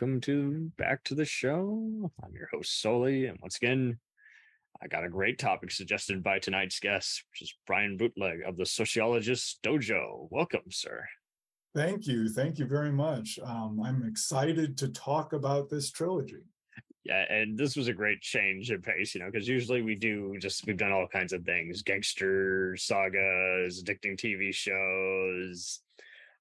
Welcome to back to the show. I'm your host Soli, and once again, I got a great topic suggested by tonight's guest, which is Brian Brutlag of the Sociologist Dojo. Welcome, sir. Thank you, thank you very much. Um, I'm excited to talk about this trilogy. Yeah, and this was a great change in pace, you know, because usually we do just we've done all kinds of things: gangster sagas, addicting TV shows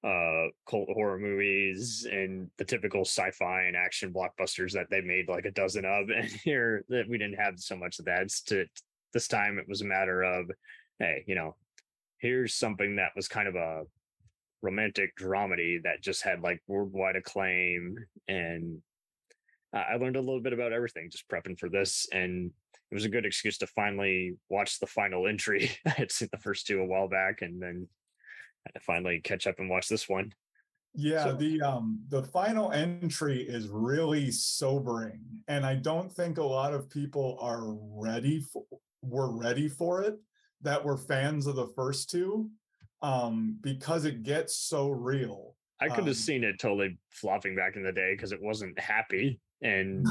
uh cult horror movies and the typical sci-fi and action blockbusters that they made like a dozen of and here that we didn't have so much of that. It's to this time it was a matter of hey you know here's something that was kind of a romantic dramedy that just had like worldwide acclaim. And uh, i learned a little bit about everything just prepping for this and it was a good excuse to finally watch the final entry. I had seen the first two a while back and then to finally catch up and watch this one. Yeah, so, the um the final entry is really sobering and I don't think a lot of people are ready for were ready for it that were fans of the first two um because it gets so real. I could have um, seen it totally flopping back in the day because it wasn't happy and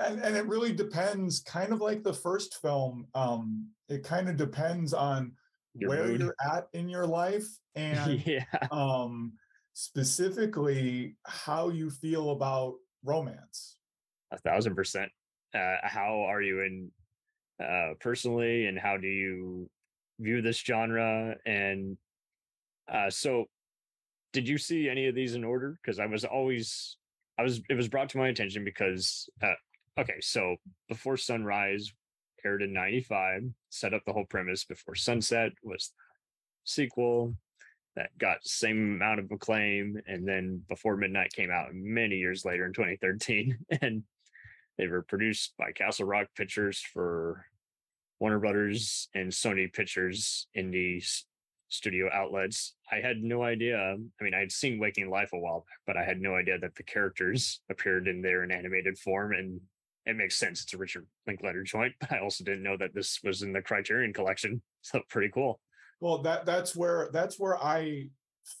and and it really depends kind of like the first film um it kind of depends on your where mood. you're at in your life and yeah. um specifically how you feel about romance a thousand percent uh how are you in uh personally and how do you view this genre and uh so did you see any of these in order because i was always i was it was brought to my attention because uh okay so before sunrise aired in 95 set up the whole premise before sunset was sequel that got same amount of acclaim and then before midnight came out many years later in 2013 and they were produced by castle rock pictures for warner brothers and sony pictures indie studio outlets. I had no idea i mean i'd seen waking life a while back but i had no idea that the characters appeared in there in animated form and it makes sense. It's a Richard Linklater joint, but I also didn't know that this was in the Criterion collection. So pretty cool. Well, that that's where that's where I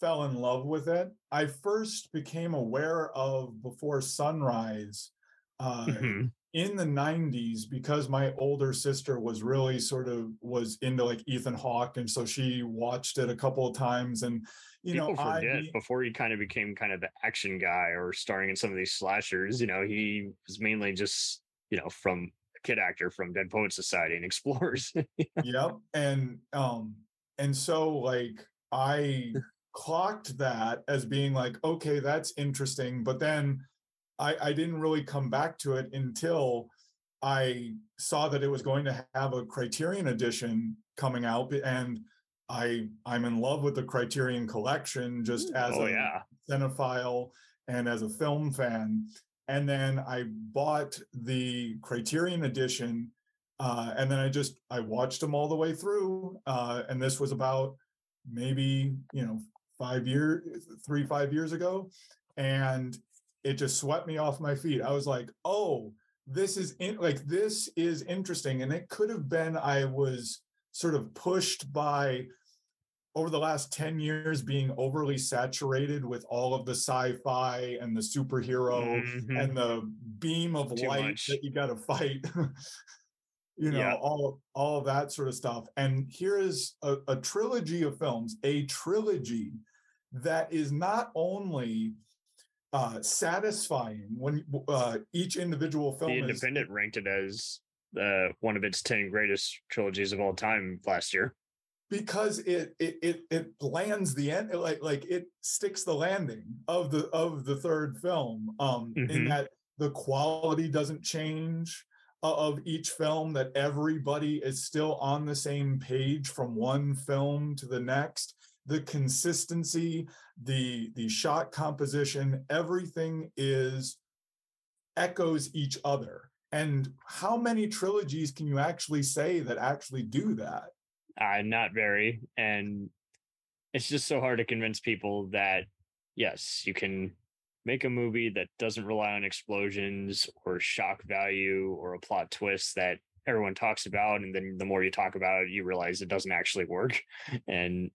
fell in love with it. I first became aware of Before Sunrise uh, mm-hmm. In the 90s because my older sister was really sort of was into like Ethan Hawke and so she watched it a couple of times and you People know forget I, before he kind of became kind of the action guy or starring in some of these slashers, you know, he was mainly just, you know, from a kid actor from Dead Poet Society and Explorers. yep. And um and so like I clocked that as being like, okay, that's interesting. But then I, I didn't really come back to it until I saw that it was going to have a Criterion edition coming out. And I I'm in love with the Criterion collection just as oh, a yeah. cinephile and as a film fan. And then I bought the Criterion edition, uh, and then I just I watched them all the way through. Uh, and this was about maybe you know five years, three five years ago, and it just swept me off my feet. I was like, oh, this is in, like this is interesting, and it could have been I was sort of pushed by over the last 10 years being overly saturated with all of the sci-fi and the superhero mm-hmm. and the beam of Too light much. that you got to fight you know yeah. all all of that sort of stuff and here is a, a trilogy of films a trilogy that is not only uh satisfying when uh each individual film the independent is, ranked it as uh one of its 10 greatest trilogies of all time last year because it it it, it lands the end like like it sticks the landing of the of the third film um mm-hmm. in that the quality doesn't change of each film that everybody is still on the same page from one film to the next the consistency the the shot composition everything is echoes each other and how many trilogies can you actually say that actually do that uh, not very. And it's just so hard to convince people that, yes, you can make a movie that doesn't rely on explosions or shock value or a plot twist that everyone talks about. And then the more you talk about it, you realize it doesn't actually work. And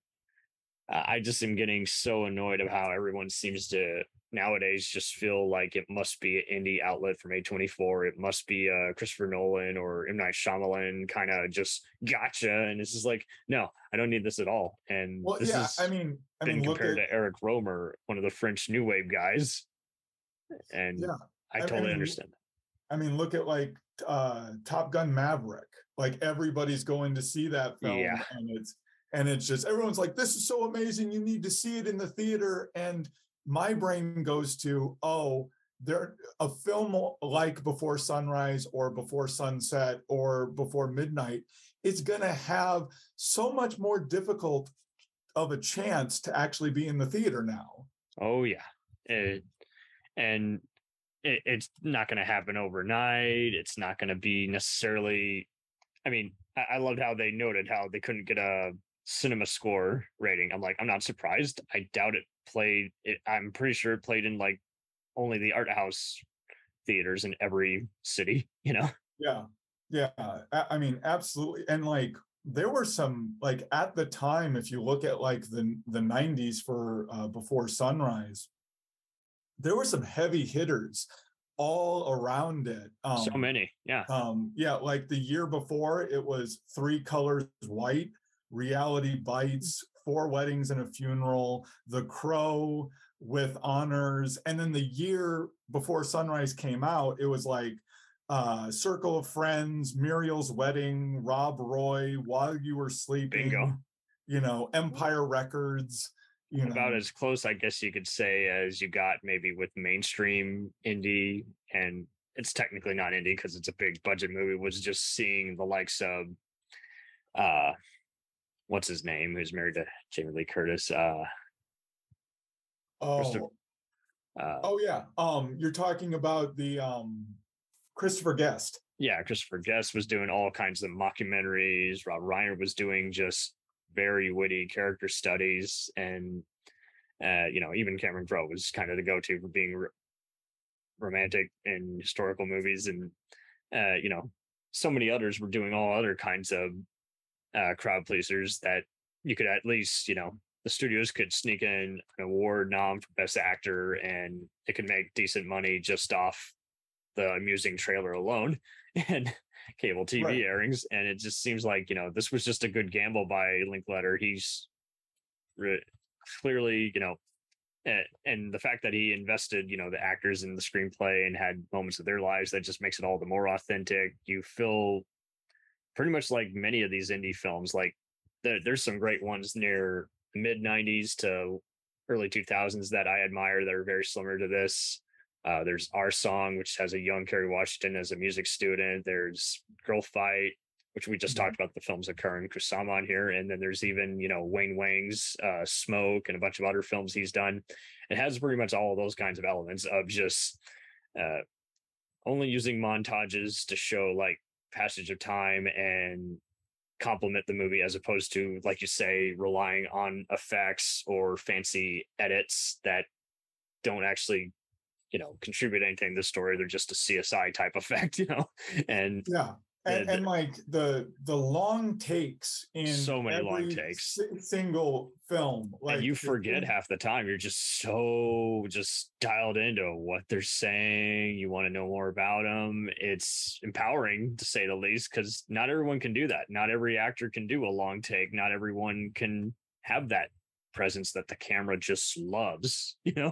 I just am getting so annoyed of how everyone seems to nowadays just feel like it must be an indie outlet from A24. It must be uh, Christopher Nolan or M. Night Shyamalan kind of just gotcha. And it's just like, no, I don't need this at all. And well, this yeah, I mean, I been mean, look compared at, to Eric Rohmer, one of the French New Wave guys. And yeah, I I totally mean, understand that. I mean, look at like uh Top Gun Maverick. Like everybody's going to see that film, Yeah. and it's and it's just everyone's like, "This is so amazing! You need to see it in the theater." And my brain goes to, "Oh, there a film like Before Sunrise or Before Sunset or Before Midnight. It's gonna have so much more difficult of a chance to actually be in the theater now." Oh yeah, it, and it, it's not going to happen overnight. It's not going to be necessarily. I mean, I, I loved how they noted how they couldn't get a cinema score rating. I'm like, I'm not surprised. I doubt it played. It, I'm pretty sure it played in like only the art house theaters in every city. You know. Yeah, yeah. I, mean, absolutely. And like, there were some like at the time, if you look at like the the '90s for uh, Before Sunrise, there were some heavy hitters all around it. Um, so many. Yeah. um, yeah, like the year before, it was Three Colors White, Reality Bites, Four Weddings and a Funeral, The Crow with Honors, and then the year before Sunrise came out, it was like uh Circle of Friends, Muriel's Wedding, Rob Roy, While You Were Sleeping, Bingo. you know, Empire Records, you know, about as close, I guess you could say, as you got maybe with mainstream indie, and it's technically not indie because it's a big budget movie. Was just seeing the likes of, uh, what's his name, who's married to Jamie Lee Curtis, uh, oh, uh, oh yeah. Um, you're talking about the um Christopher Guest. yeah, Christopher Guest was doing all kinds of mockumentaries. Rob Reiner was doing just very witty character studies, and uh, you know, even Cameron Crowe was kind of the go-to for being r- romantic in historical movies, and uh, you know, so many others were doing all other kinds of uh, crowd pleasers that you could at least, you know, the studios could sneak in an award nom for best actor, and it could make decent money just off the amusing trailer alone and cable TV Right. airings. And it just seems like, you know, this was just a good gamble by Linklater. He's re- clearly, you know, and, and the fact that he invested, you know, the actors in the screenplay and had moments of their lives that just makes it all the more authentic. You feel pretty much like many of these indie films, like there, there's some great ones near mid 90s to early 2000s that I admire that are very similar to this. Uh, there's Our Song, which has a young Kerry Washington as a music student. There's Girl Fight, which we just Mhm. talked about the films of Karyn Kusama on here. And then there's even, you know, Wayne Wang's uh, Smoke and a bunch of other films he's done. It has pretty much all of those kinds of elements of just uh, only using montages to show like passage of time and complement the movie as opposed to like you say relying on effects or fancy edits that don't actually you know contribute anything to the story they're just a csi type effect you know and Yeah. And, and like the the long takes in So many long takes. single film like and you forget half the time you're just so just dialed into what they're saying you want to know more about them it's empowering to say the least because not everyone can do that. Not every actor can do a long take. Not everyone can have that presence that the camera just loves you know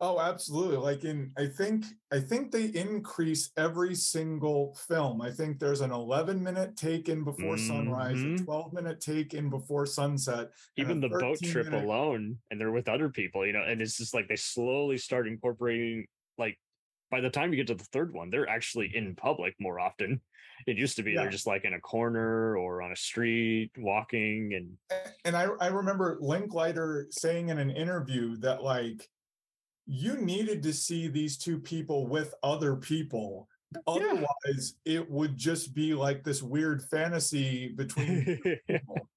Oh, absolutely. Like in I think I think they increase every single film. I think there's an 11 minute take in before sunrise, a Mhm. 12 minute take in before sunset. even the boat trip minute- alone and they're with other people you know and it's just like they slowly start incorporating like by the time you get to the third one they're actually in public more often it used to be Yeah. they're just like in a corner or on a street walking and And I, I remember Linklater saying in an interview that like you needed to see these two people with other people. Otherwise, it would just be like this weird fantasy between people.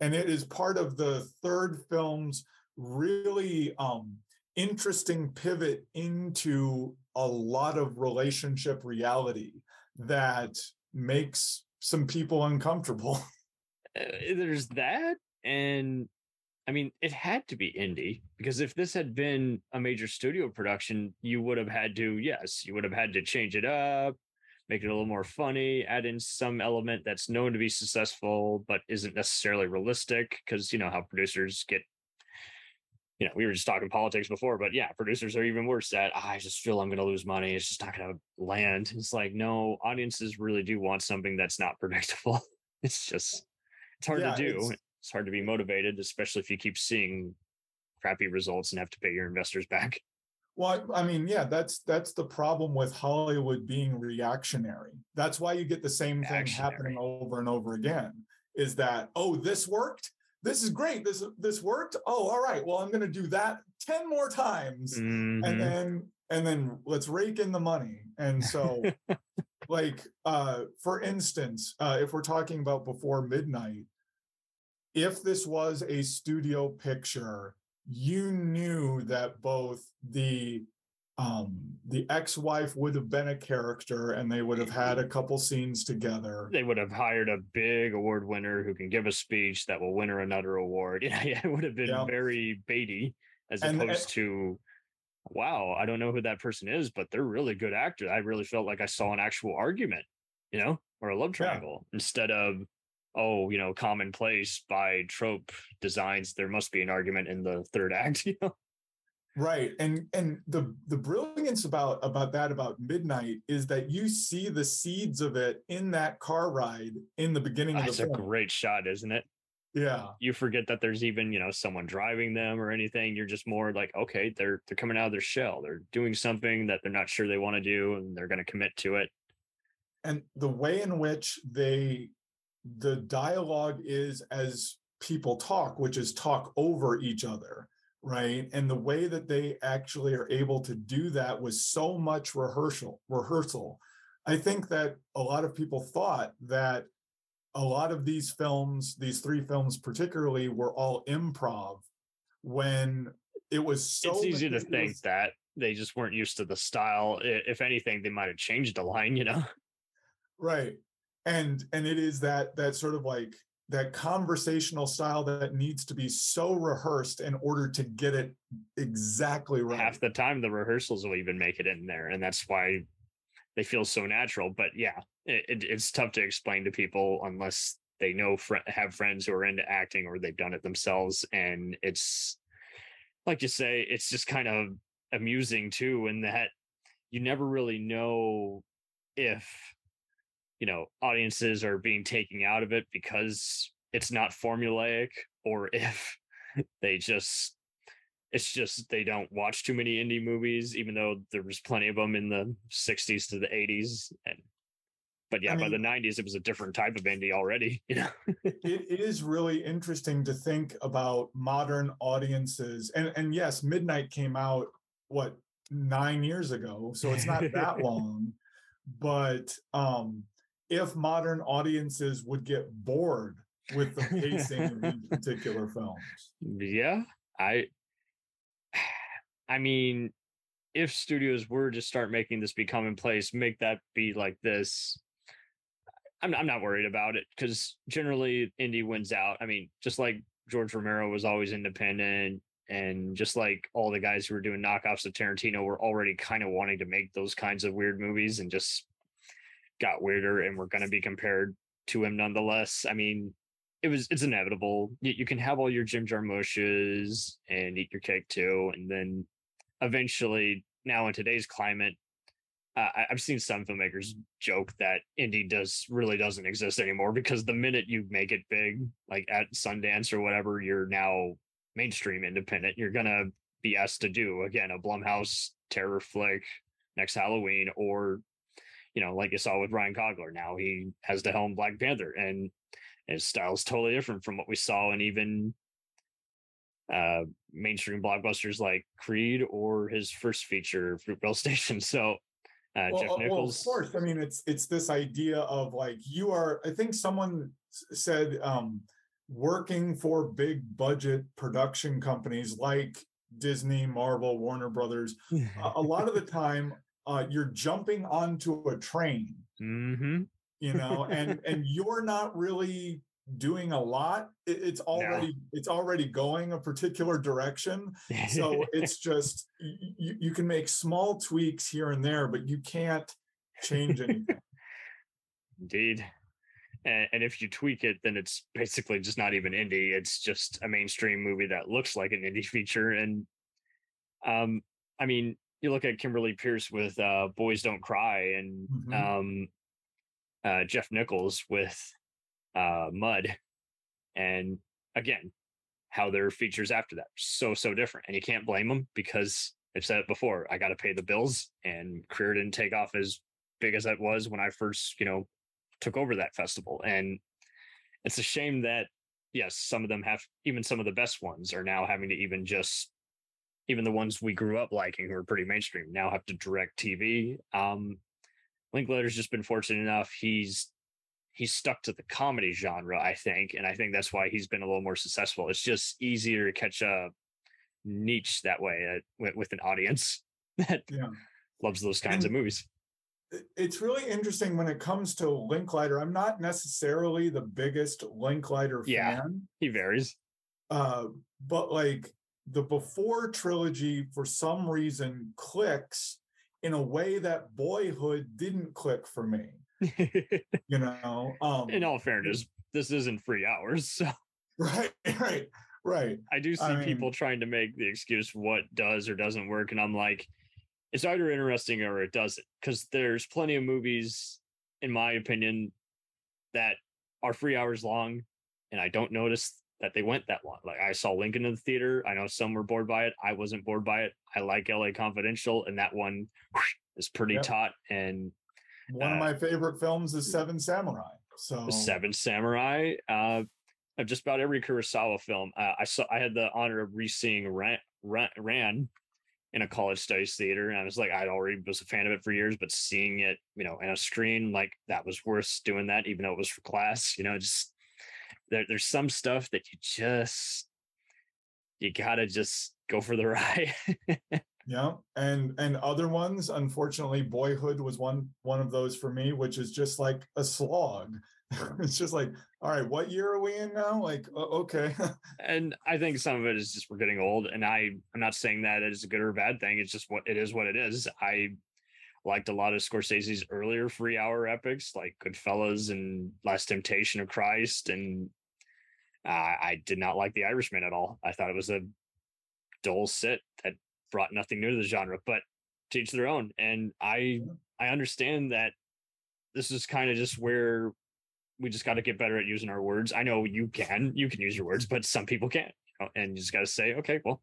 and it is part of the third film's really um interesting pivot into a lot of relationship reality that makes some people uncomfortable uh, there's that and I mean, it had to be indie because if this had been a major studio production, you would have had to, yes, you would have had to change it up, make it a little more funny, add in some element that's known to be successful but isn't necessarily realistic because you know how producers get you know, we were just talking politics before, but yeah, producers are even worse at I just feel I'm gonna lose money. It's just not gonna land. It's like, no, audiences really do want something that's not predictable. It's just it's hard Yeah, to do. It's- hard to be motivated, especially if you keep seeing crappy results and have to pay your investors back. Well, I mean, yeah, that's that's the problem with Hollywood being reactionary. That's why you get the same thing happening over and over again. Is that oh, this worked? This is great. This this worked. Oh, all right. Well, I'm going to do that ten more times, Mhm. and then and then let's rake in the money. And so, like uh, for instance, uh, if we're talking about before midnight, if this was a studio picture, you knew that both the um the ex-wife would have been a character and they would have had a couple scenes together they would have hired a big award winner who can give a speech that will win her another award. Yeah, yeah, it would have been Yeah. very baity as And- and- opposed to wow, I don't know who that person is, but they're really good actors. I really felt like I saw an actual argument, you know, or a love Yeah. triangle instead of oh, you know, commonplace by trope designs. There must be an argument in the third act, you know. right and and the the brilliance about about that about midnight is that you see the seeds of it in that car ride in the beginning of ah, That's the a film great shot, isn't it? yeah you forget that there's even you know someone driving them or anything you're just more like okay they're they're coming out of their shell they're doing something that they're not sure they want to do and they're going to commit to it and the way in which they the dialogue is as people talk which is talk over each other right? And the way that they actually are able to do that was so much rehearsal rehearsal. I think that a lot of people thought that a lot of these films these three films particularly were all improv when it was so it's easy to think that they just weren't used to the style. If anything they might have changed the line you know? Right and and it is that that sort of like that conversational style that needs to be so rehearsed in order to get it exactly right. half the time the rehearsals will even make it in there and that's why they feel so natural but yeah it, it, it's tough to explain to people unless they know have friends who are into acting or they've done it themselves and it's like you say it's just kind of amusing too in that you never really know if you know audiences are being taken out of it because it's not formulaic or if they just it's just they don't watch too many indie movies even though there was plenty of them in the 60s to the 80s and but yeah I by the 90s it was a different type of indie already you know? It, it is really interesting to think about modern audiences and and yes midnight came out what nine years ago so it's not that long but um if modern audiences would get bored with the pacing of these particular films. Yeah i i mean if studios were to start making this be commonplace make that be like this i'm, I'm not worried about it because generally indie wins out. I mean just like george romero was always independent and just like all the guys who were doing knockoffs of tarantino were already kind of wanting to make those kinds of weird movies and just got weirder and we're going to be compared to him nonetheless i mean it was it's inevitable. You, you can have all your Jim Jarmusch's and eat your cake too, and then eventually, now in today's climate, uh, I- I've seen some filmmakers joke that indie does really doesn't exist anymore because the minute you make it big, like at Sundance or whatever, you're now mainstream independent. You're gonna be asked to do again a Blumhouse terror flick next Halloween, or you know, like you saw with Ryan Coogler. Now he has the helm Black Panther, and his style is totally different from what we saw in even uh mainstream blockbusters like Creed or his first feature Fruitvale Station. So uh well, Jeff Nichols. well, of course i mean it's it's this idea of like you are i think someone said um working for big budget production companies like disney marvel warner brothers a lot of the time uh you're jumping onto a train hmm you know and and you're not really doing a lot. It, it's already it's already going a particular direction. So it's just you, you can make small tweaks here and there, but you can't change anything. Indeed. And, and if you tweak it, then it's basically just not even indie. It's just a mainstream movie that looks like an indie feature. And um, I mean, you look at Kimberly Peirce with uh, Boys Don't Cry and mm-hmm. um, uh, Jeff Nichols with uh, Mud. And again, how their features after that so so different, and you can't blame them because I've said it before. I got to pay the bills, and career didn't take off as big as it was when I first, you know, took over that festival. And it's a shame that yes, some of them have even some of the best ones are now having to even just even the ones we grew up liking who are pretty mainstream now have to direct TV. Um, Linklater's just been fortunate enough. He's he's stuck to the comedy genre, I think, and I think that's why he's been a little more successful. It's just easier to catch a niche that way uh, with, an audience that yeah. loves those kinds and of movies. It's really interesting when it comes to Linklater. I'm not necessarily the biggest Linklater yeah, fan. He varies. Uh, but like the before trilogy, for some reason, clicks in a way that boyhood didn't click for me. You know um in all fairness this isn't free hours so. Right right right. I do see I people mean, trying to make the excuse what does or doesn't work and i'm like it's either interesting or it doesn't because there's plenty of movies in my opinion that are three hours long and i don't notice that they went that long like i saw lincoln in the theater i know some were bored by it i wasn't bored by it i like la confidential and that one whoosh, is pretty yep. taut and one uh, of my favorite films is Seven Samurai. So Seven Samurai. Uh, of just about every Kurosawa film. Uh, I saw. I had the honor of re-seeing Ran, Ran, Ran in a college studies theater, and I was like, I'd already was a fan of it for years, but seeing it, you know, in a screen, like that was worth doing that, even though it was for class. You know, just there, there's some stuff that you just you gotta just go for the ride. yeah and and other ones unfortunately boyhood was one one of those for me which is just like a slog. It's just like all right what year are we in now? Like okay. And i think some of it is just we're getting old and i i'm not saying that it's a good or a bad thing it's just what it is what it is. I liked a lot of scorsese's earlier free hour epics like goodfellas and last temptation of christ and uh, i did not like the irishman at all i thought it was a dull sit that brought nothing new to the genre, but teach their own. And I I understand that this is kind of just where we just got to get better at using our words. I know you can, you can use your words, but some people can't. You know, and you just got to say, okay, well,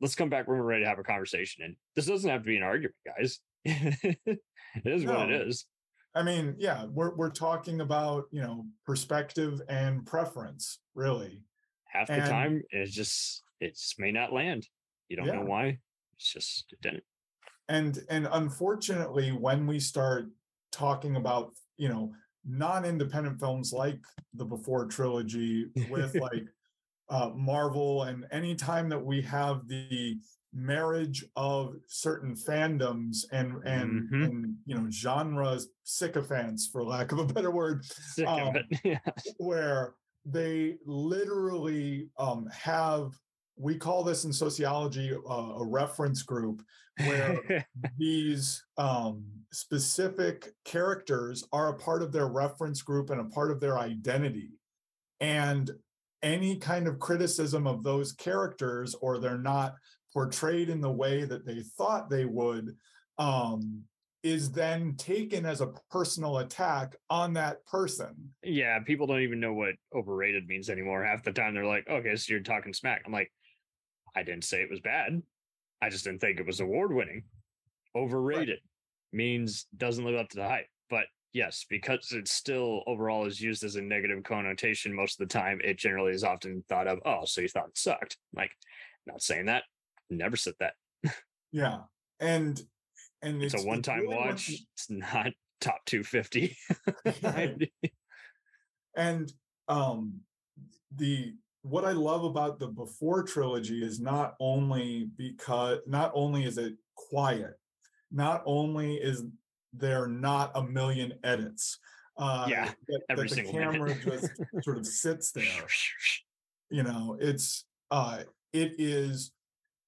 let's come back when we're ready to have a conversation. And this doesn't have to be an argument, guys. it is no. what it is. I mean, yeah, we're we're talking about you know perspective and preference, really. Half and, the time, it's just it just may not land. You don't yeah. know why. It's just it didn't. And and unfortunately, when we start talking about you know non-independent films like the Before trilogy with like uh, Marvel, and anytime that we have the marriage of certain fandoms and and, mm-hmm. and you know genres sycophants for lack of a better word um, yeah. where they literally um, have we call this in sociology uh, a reference group where these um, specific characters are a part of their reference group and a part of their identity and any kind of criticism of those characters or they're not portrayed in the way that they thought they would um, is then taken as a personal attack on that person. Yeah, people don't even know what overrated means anymore. Half the time they're like, okay, so you're talking smack. I'm like, I didn't say it was bad. I just didn't think it was award winning. Overrated right. means doesn't live up to the hype. But yes, because it still overall is used as a negative connotation most of the time, it generally is often thought of, oh, so you thought it sucked. Like, not saying that. Never said that. yeah. And and it's, it's a one-time really watch. It's not top 250. and um the what I love about the before trilogy is not only because not only is it quiet, not only is there not a million edits, Uh, Yeah, that, every that the single camera just sort of sits there. You know, it's uh, it is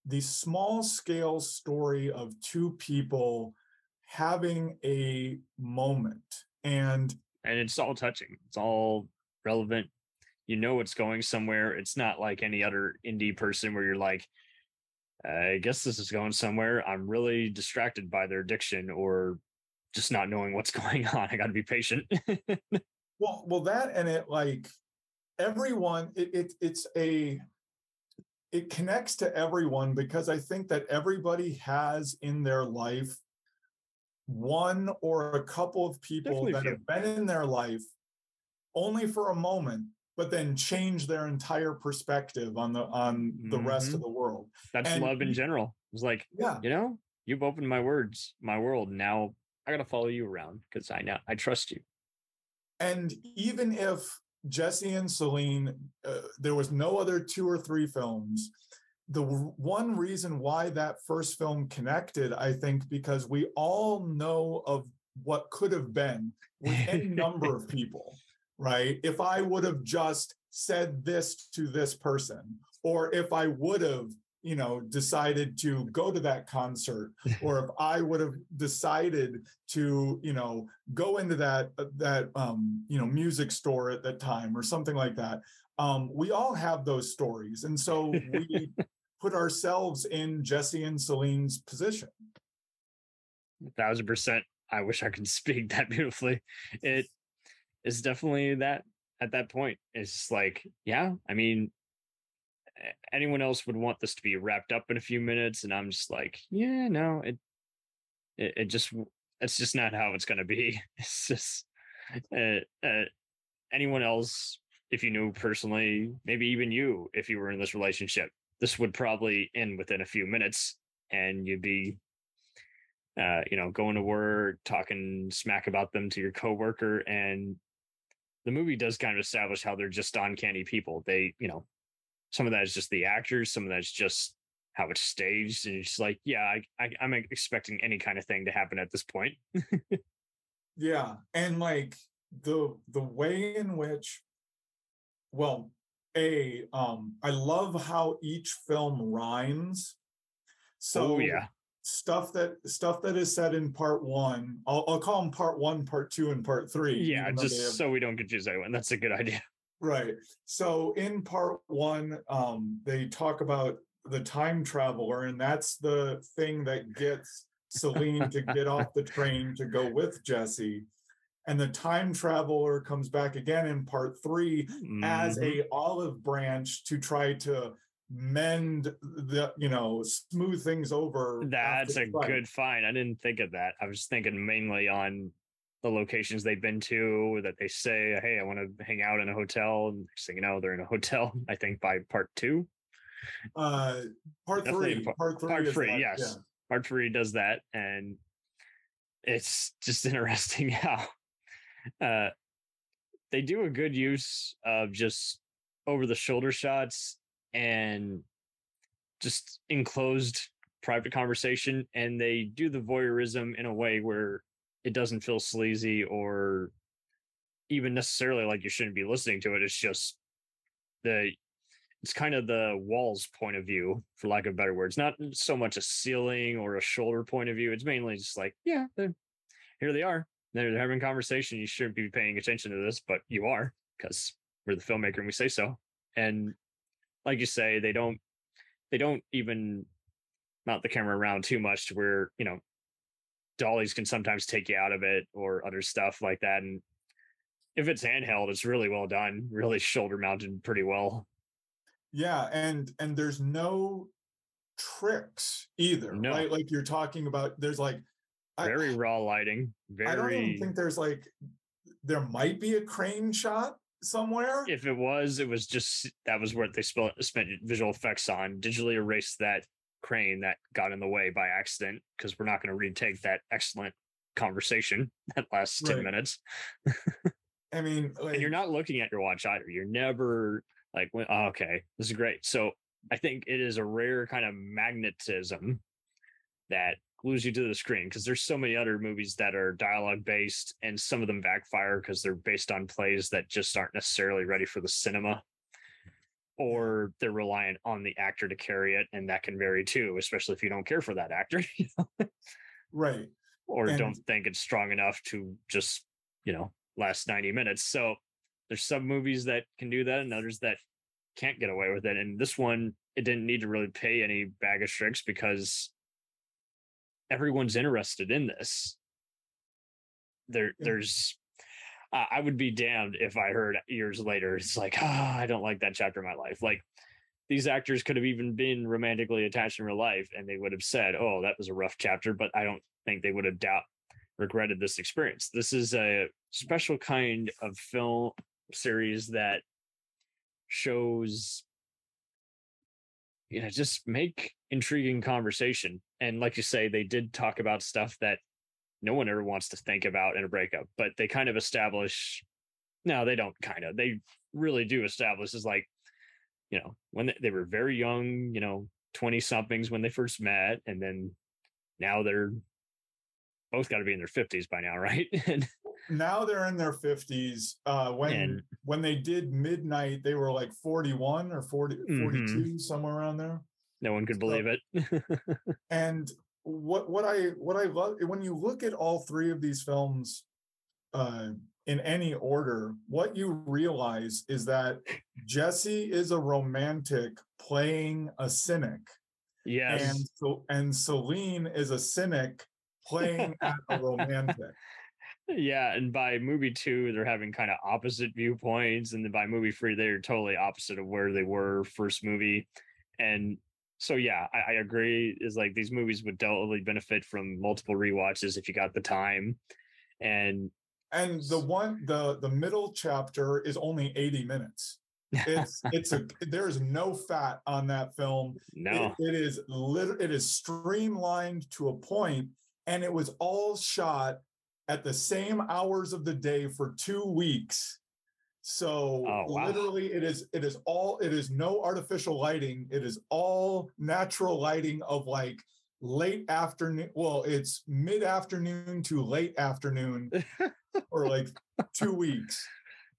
the small scale story of two people having a moment and and it's all touching. It's all relevant. You know it's going somewhere. It's not like any other indie person where you're like, I guess this is going somewhere. I'm really distracted by their addiction or just not knowing what's going on. I got to be patient. Well, well, that and it like everyone, it, it it's a it connects to everyone because I think that everybody has in their life one or a couple of people Definitely that few. have been in their life only for a moment, but then change their entire perspective on the on the rest of mm-hmm. the world. That's And love in general. It's like, Yeah. you know, you've opened my words, my world. Now I got to follow you around because I know I trust you. And even if Jesse and Celine, uh, there was no other two or three films. The w- one reason why that first film connected, I think, because we all know of what could have been with any number of people, right? If I would have just said this to this person, or if I would have, you know, decided to go to that concert, or if I would have decided to, you know, go into that uh, that um, you know music store at that time or something like that. Um, we all have those stories, and so we put ourselves in Jesse and Celine's position. thousand percent. I wish I could speak that beautifully. It is definitely that at that point. It's like, yeah, I mean, a- anyone else would want this to be wrapped up in a few minutes, and I'm just like, yeah, no, it, it, it just, it's just not how it's gonna be. It's just, uh, uh, anyone else, if you knew personally, maybe even you, if you were in this relationship, this would probably end within a few minutes, and you'd be uh, you know, going to work, talking smack about them to your coworker, and the movie does kind of establish how they're just uncanny people. They, you know, some of that is just the actors, some of that's just how it's staged, and it's like, yeah, I, I'm expecting any kind of thing to happen at this point. Yeah, and like the the way in which, well, a um, I love how each film rhymes. So oh yeah, stuff that stuff that is said in part one, I'll, I'll call them part one, part two, and part three. yeah, even though they just have- so we don't confuse anyone. That's a good idea. Right. So in part one, um, they talk about the time traveler, and that's the thing that gets Celine to get off the train to go with Jesse. And the time traveler comes back again in part three as Mhm. a olive branch to try to mend the, you know, smooth things over. That's a fight. good find. I didn't think of that. I was thinking mainly on the locations they've been to that they say, "Hey, I want to hang out in a hotel." And next thing you know, they're in a hotel. I think by part two, Uh, part Definitely three. par- Part three. part three, yes. yeah. part three does that, and it's just interesting how uh, they do a good use of just over the shoulder shots and just enclosed private conversation and they do the voyeurism in a way where it doesn't feel sleazy or even necessarily like you shouldn't be listening to it it's just the it's kind of the walls point of view for lack of better words not so much a ceiling or a shoulder point of view it's mainly just like yeah here they are. They're having conversation you shouldn't be paying attention to this but you are because we're the filmmaker and we say so. And like you say they don't they don't even mount the camera around too much to where you know dollies can sometimes take you out of it or other stuff like that and if it's handheld it's really well done really shoulder mounted pretty well Yeah, and and there's no tricks either, No. right? Like you're talking about. There's like I- very raw lighting I don't even think there's like there might be a crane shot somewhere. if it was it was just that was what they spent spent visual effects on digitally erased that crane that got in the way by accident because we're not going to retake that excellent conversation that lasts 10 Right. minutes I mean, like, you're not looking at your watch either. You're never like, oh, okay, this is great. So I think it is a rare kind of magnetism that glues you to the screen because there's so many other movies that are dialogue based and some of them backfire because they're based on plays that just aren't necessarily ready for the cinema or they're reliant on the actor to carry it and that can vary too especially if you don't care for that actor right or and, don't think it's strong enough to just you know last 90 minutes so there's some movies that can do that and others that can't get away with it and this one it didn't need to really pay any bag of tricks because everyone's interested in this. There yeah. there's uh, i would be damned if i heard years later it's like oh, i don't like that chapter of my life. Like these actors could have even been romantically attached in real life and they would have said oh that was a rough chapter but i don't think they would have doubt regretted this experience. This is a special kind of film series that shows you know just make intriguing conversation. And like you say they did talk about stuff that no one ever wants to think about in a breakup but they kind of establish no they don't kind of they really do establish is like you know when they, they were very young you know 20 somethings when they first met and then now they're both got to be in their 50s by now right? And now they're in their 50s uh when and, when they did midnight they were like 41 or 40 42 mm-hmm. somewhere around there. No one could so, believe it. And what what i what i love when you look at all three of these films uh in any order what you realize is that jesse is a romantic playing a cynic yes. And so and celine is a cynic playing a romantic. Yeah and by movie two they're having kind of opposite viewpoints and then by movie three they're totally opposite of where they were first movie and so yeah I, I agree is like these movies would definitely benefit from multiple re-watches if you got the time and and the one the the middle chapter is only 80 minutes. It's it's a there is no fat on that film. No. it, it is lit, it is streamlined to a point and it was all shot at the same hours of the day for two weeks. So oh, wow. literally it is it is all it is no artificial lighting. It is all natural lighting of like late afternoon. Well, it's mid-afternoon to late afternoon or like two weeks.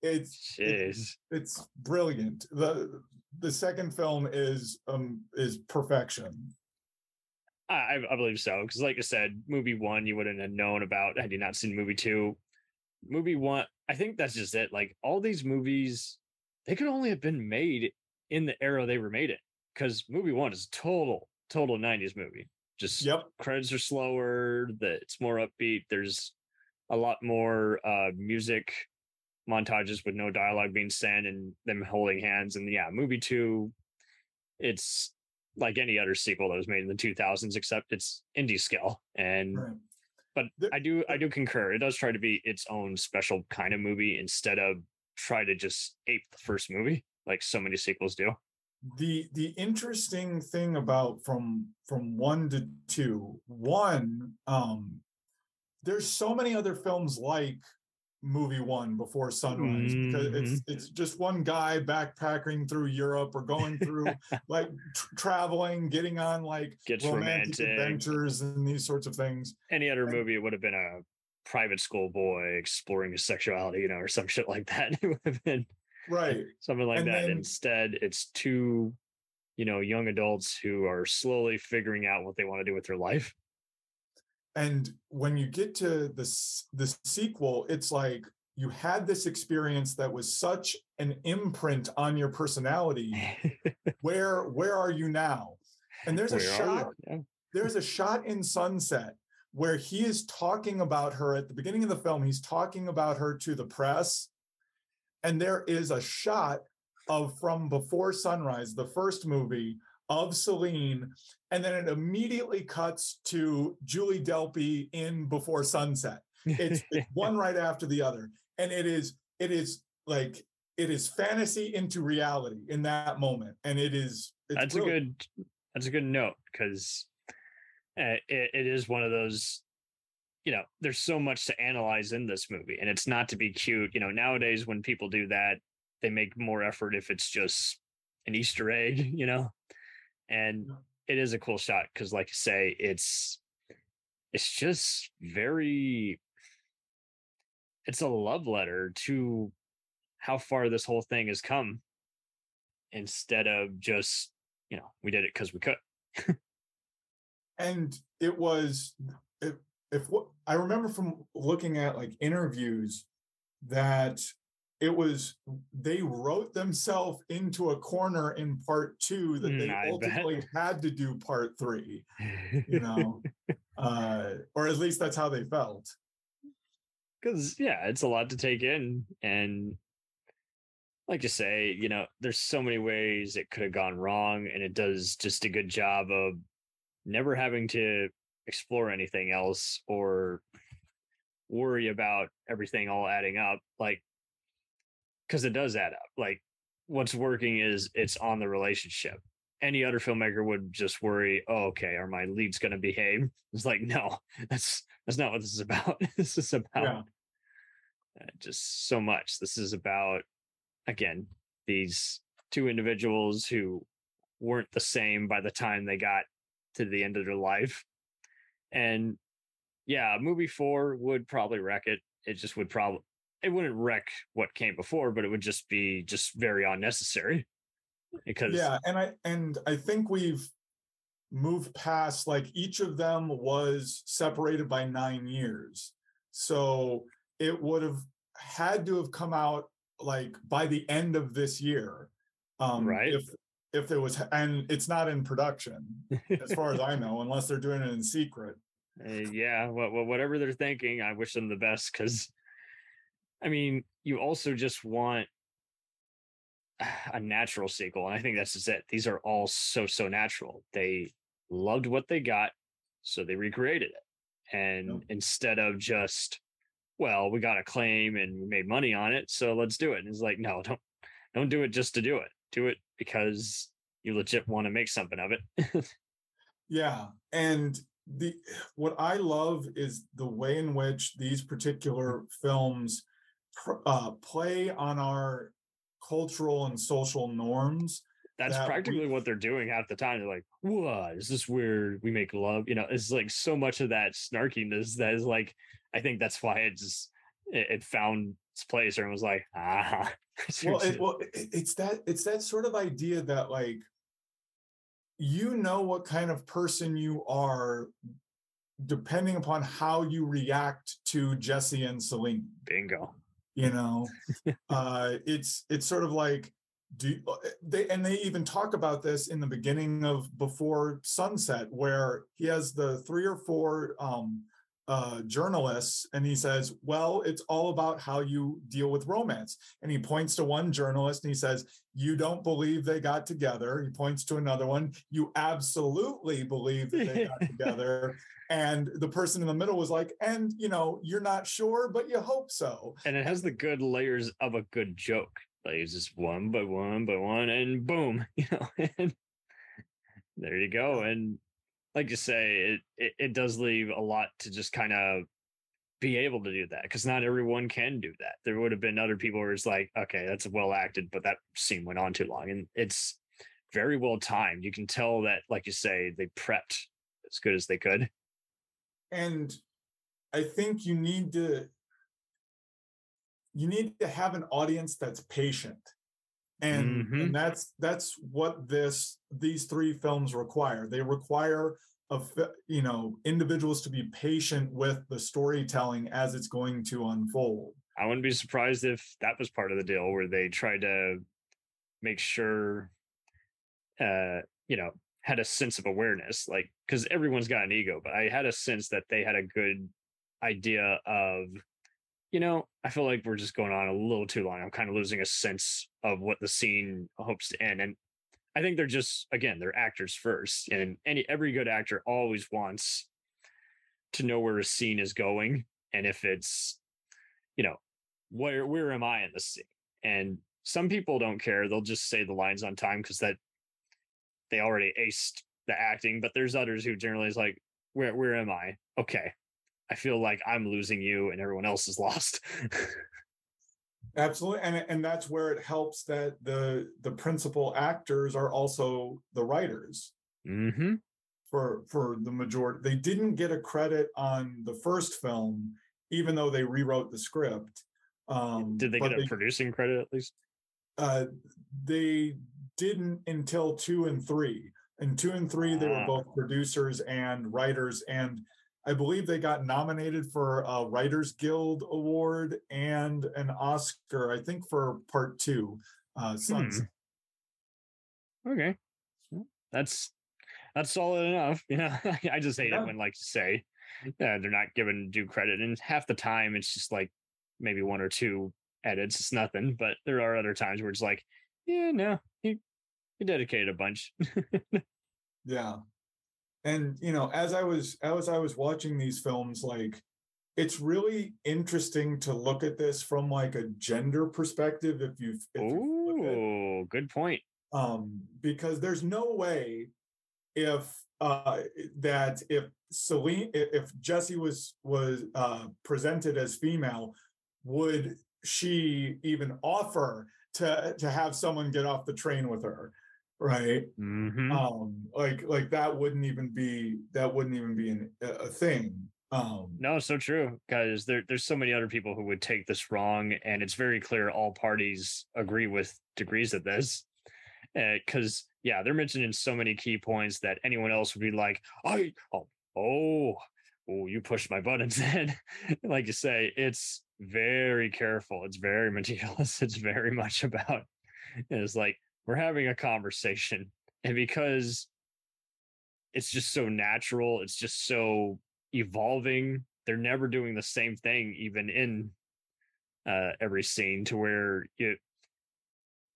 It's it's, it's brilliant. The the second film is um is perfection. I, I believe so because, like I said, movie one you wouldn't have known about had you not seen movie two. Movie one, I think that's just it. Like all these movies, they could only have been made in the era they were made in because movie one is a total total 90s movie just yep credits are slower that it's more upbeat there's a lot more uh music montages with no dialogue being said and them holding hands and yeah movie two it's like any other sequel that was made in the 2000s except it's indie scale and right. But i do i do concur it does try to be its own special kind of movie instead of try to just ape the first movie like so many sequels do. The the interesting thing about from from one to two one um there's so many other films like movie one before sunrise mm-hmm. because it's it's just one guy backpacking through Europe or going through like tr- traveling, getting on like Gets romantic, romantic, adventures and these sorts of things. Any other and, movie it would have been a private school boy exploring his sexuality, you know, or some shit like that. it would have been right something like and that. Then, Instead, it's two you know young adults who are slowly figuring out what they want to do with their life and when you get to this the sequel it's like you had this experience that was such an imprint on your personality. Where where are you now? And there's where a shot yeah. there's a shot in sunset where he is talking about her at the beginning of the film he's talking about her to the press and there is a shot of from before sunrise the first movie of Celine, and then it immediately cuts to Julie Delpy in Before Sunset. It's, it's one right after the other, and it is it is like it is fantasy into reality in that moment, and it is. that's brilliant. a good. That's a good note because uh, it, it is one of those you know there's so much to analyze in this movie and it's not to be cute you know nowadays when people do that they make more effort if it's just an easter egg you know and it is a cool shot because like you say it's it's just very it's a love letter to how far this whole thing has come instead of just you know we did it because we could. And it was if, if what i remember from looking at like interviews that it was they wrote themselves into a corner in part two that they Mm, I ultimately bet. had to do part three you know uh or at least that's how they felt because yeah it's a lot to take in and like you say you know there's so many ways it could have gone wrong and it does just a good job of never having to explore anything else or worry about everything all adding up like because it does add up like what's working is it's on the relationship any other filmmaker would just worry oh, okay are my leads going to behave it's like no that's that's not what this is about this is about yeah uh, just so much. This is about, again, these two individuals who weren't the same by the time they got to the end of their life. And yeah, movie four would probably wreck it. It just would probably, it wouldn't wreck what came before, but it would just be just very unnecessary. Because, yeah and i and i think we've moved past like each of them was separated by nine years so it would have had to have come out like by the end of this year um Right. if if there was and it's not in production as far as i know unless they're doing it in secret Uh, yeah, wha- wha- whatever they're thinking, I wish them the best because, I mean, you also just want a natural sequel, and I think that's just it. These are all so so natural. They loved what they got, so they recreated it, oh. and Yep. instead of just, well, we got a claim and we made money on it, so let's do it. And it's like, no, don't don't do it just to do it. Do it because you legit want to make something of it. Yeah, and the what I love is the way in which these particular films uh, play on our cultural and social norms. that's that we- practically what they're doing half the time. They're like, "What is this weird? We make love." You know, it's like so much of that snarkiness that is like, I think that's why it just it, it found its place, or it was like, ah. Well, it, well, it, it's that it's that sort of idea that like you know what kind of person you are depending upon how you react to Jesse and Celine. bingo. You know uh it's it's sort of like do uh, they and they even talk about this in the beginning of before sunset where he has the three or four um uh journalists and he says well it's all about how you deal with romance and he points to one journalist and he says you don't believe they got together he points to another one you absolutely believe that they got together and the person in the middle was like and you know you're not sure but you hope so And it has the good layers of a good joke. Like it's just one by one by one, and boom, you know. And there you go. And like you say, it, it it does leave a lot to just kind of be able to do that because not everyone can do that. There would have been other people where it's like, okay, that's well acted, but that scene went on too long, and it's very well timed. You can tell that, like you say, they prepped as good as they could. and i think you need to you need to have an audience that's patient and, Mhm. and that's that's what this these three films require they require fi- you know individuals to be patient with the storytelling as it's going to unfold I wouldn't be surprised if that was part of the deal where they tried to make sure, uh, you know, had a sense of awareness, like because everyone's got an ego, but I had a sense that they had a good idea of, you know, I feel like we're just going on a little too long. I'm kind of losing a sense of what the scene hopes to end, and I think they're just again they're actors first, and any every good actor always wants to know where a scene is going, and if it's you know, where where am I in the scene? And some people don't care; they'll just say the lines on time because that they already aced the acting. But there's others who generally is like, where where am I? Okay, I feel like I'm losing you and everyone else is lost. Absolutely and and that's where it helps that the the principal actors are also the writers hmm for for the majority. They didn't get a credit on the first film, even though they rewrote the script. Um, Did they get a producing credit at least? uh, they didn't until two and three. In two and three, they were Ah. both producers and writers, and I believe they got nominated for a Writers Guild Award and an Oscar. I think for part two. Uh, Sons. Okay. That's that's solid enough. You know, I just hate Yeah. it when like you say uh, they're not given due credit, and half the time it's just like maybe one or two edits. It's nothing, but there are other times where it's like, yeah, no, he he dedicated a bunch. Yeah. And you know, as I was as I was watching these films, like it's really interesting to look at this from like a gender perspective. If you've if you flip it. Oh, good point. um, because there's no way if uh, that if Celine if Jesse was was uh, presented as female, would she even offer to to have someone get off the train with her, right? hmm Um, like like that wouldn't even be that wouldn't even be an, a thing. Um, No, so true. Because there, there's so many other people who would take this wrong, and it's very clear all parties agree with degrees of this. Because yeah, they're mentioning so many key points that anyone else would be like, "I oh oh oh, you pushed my buttons." And like you say, it's very careful. It's very meticulous. It's very much about. It's like we're having a conversation, and because it's just so natural, it's just so evolving. They're never doing the same thing, even in uh, every scene, to where you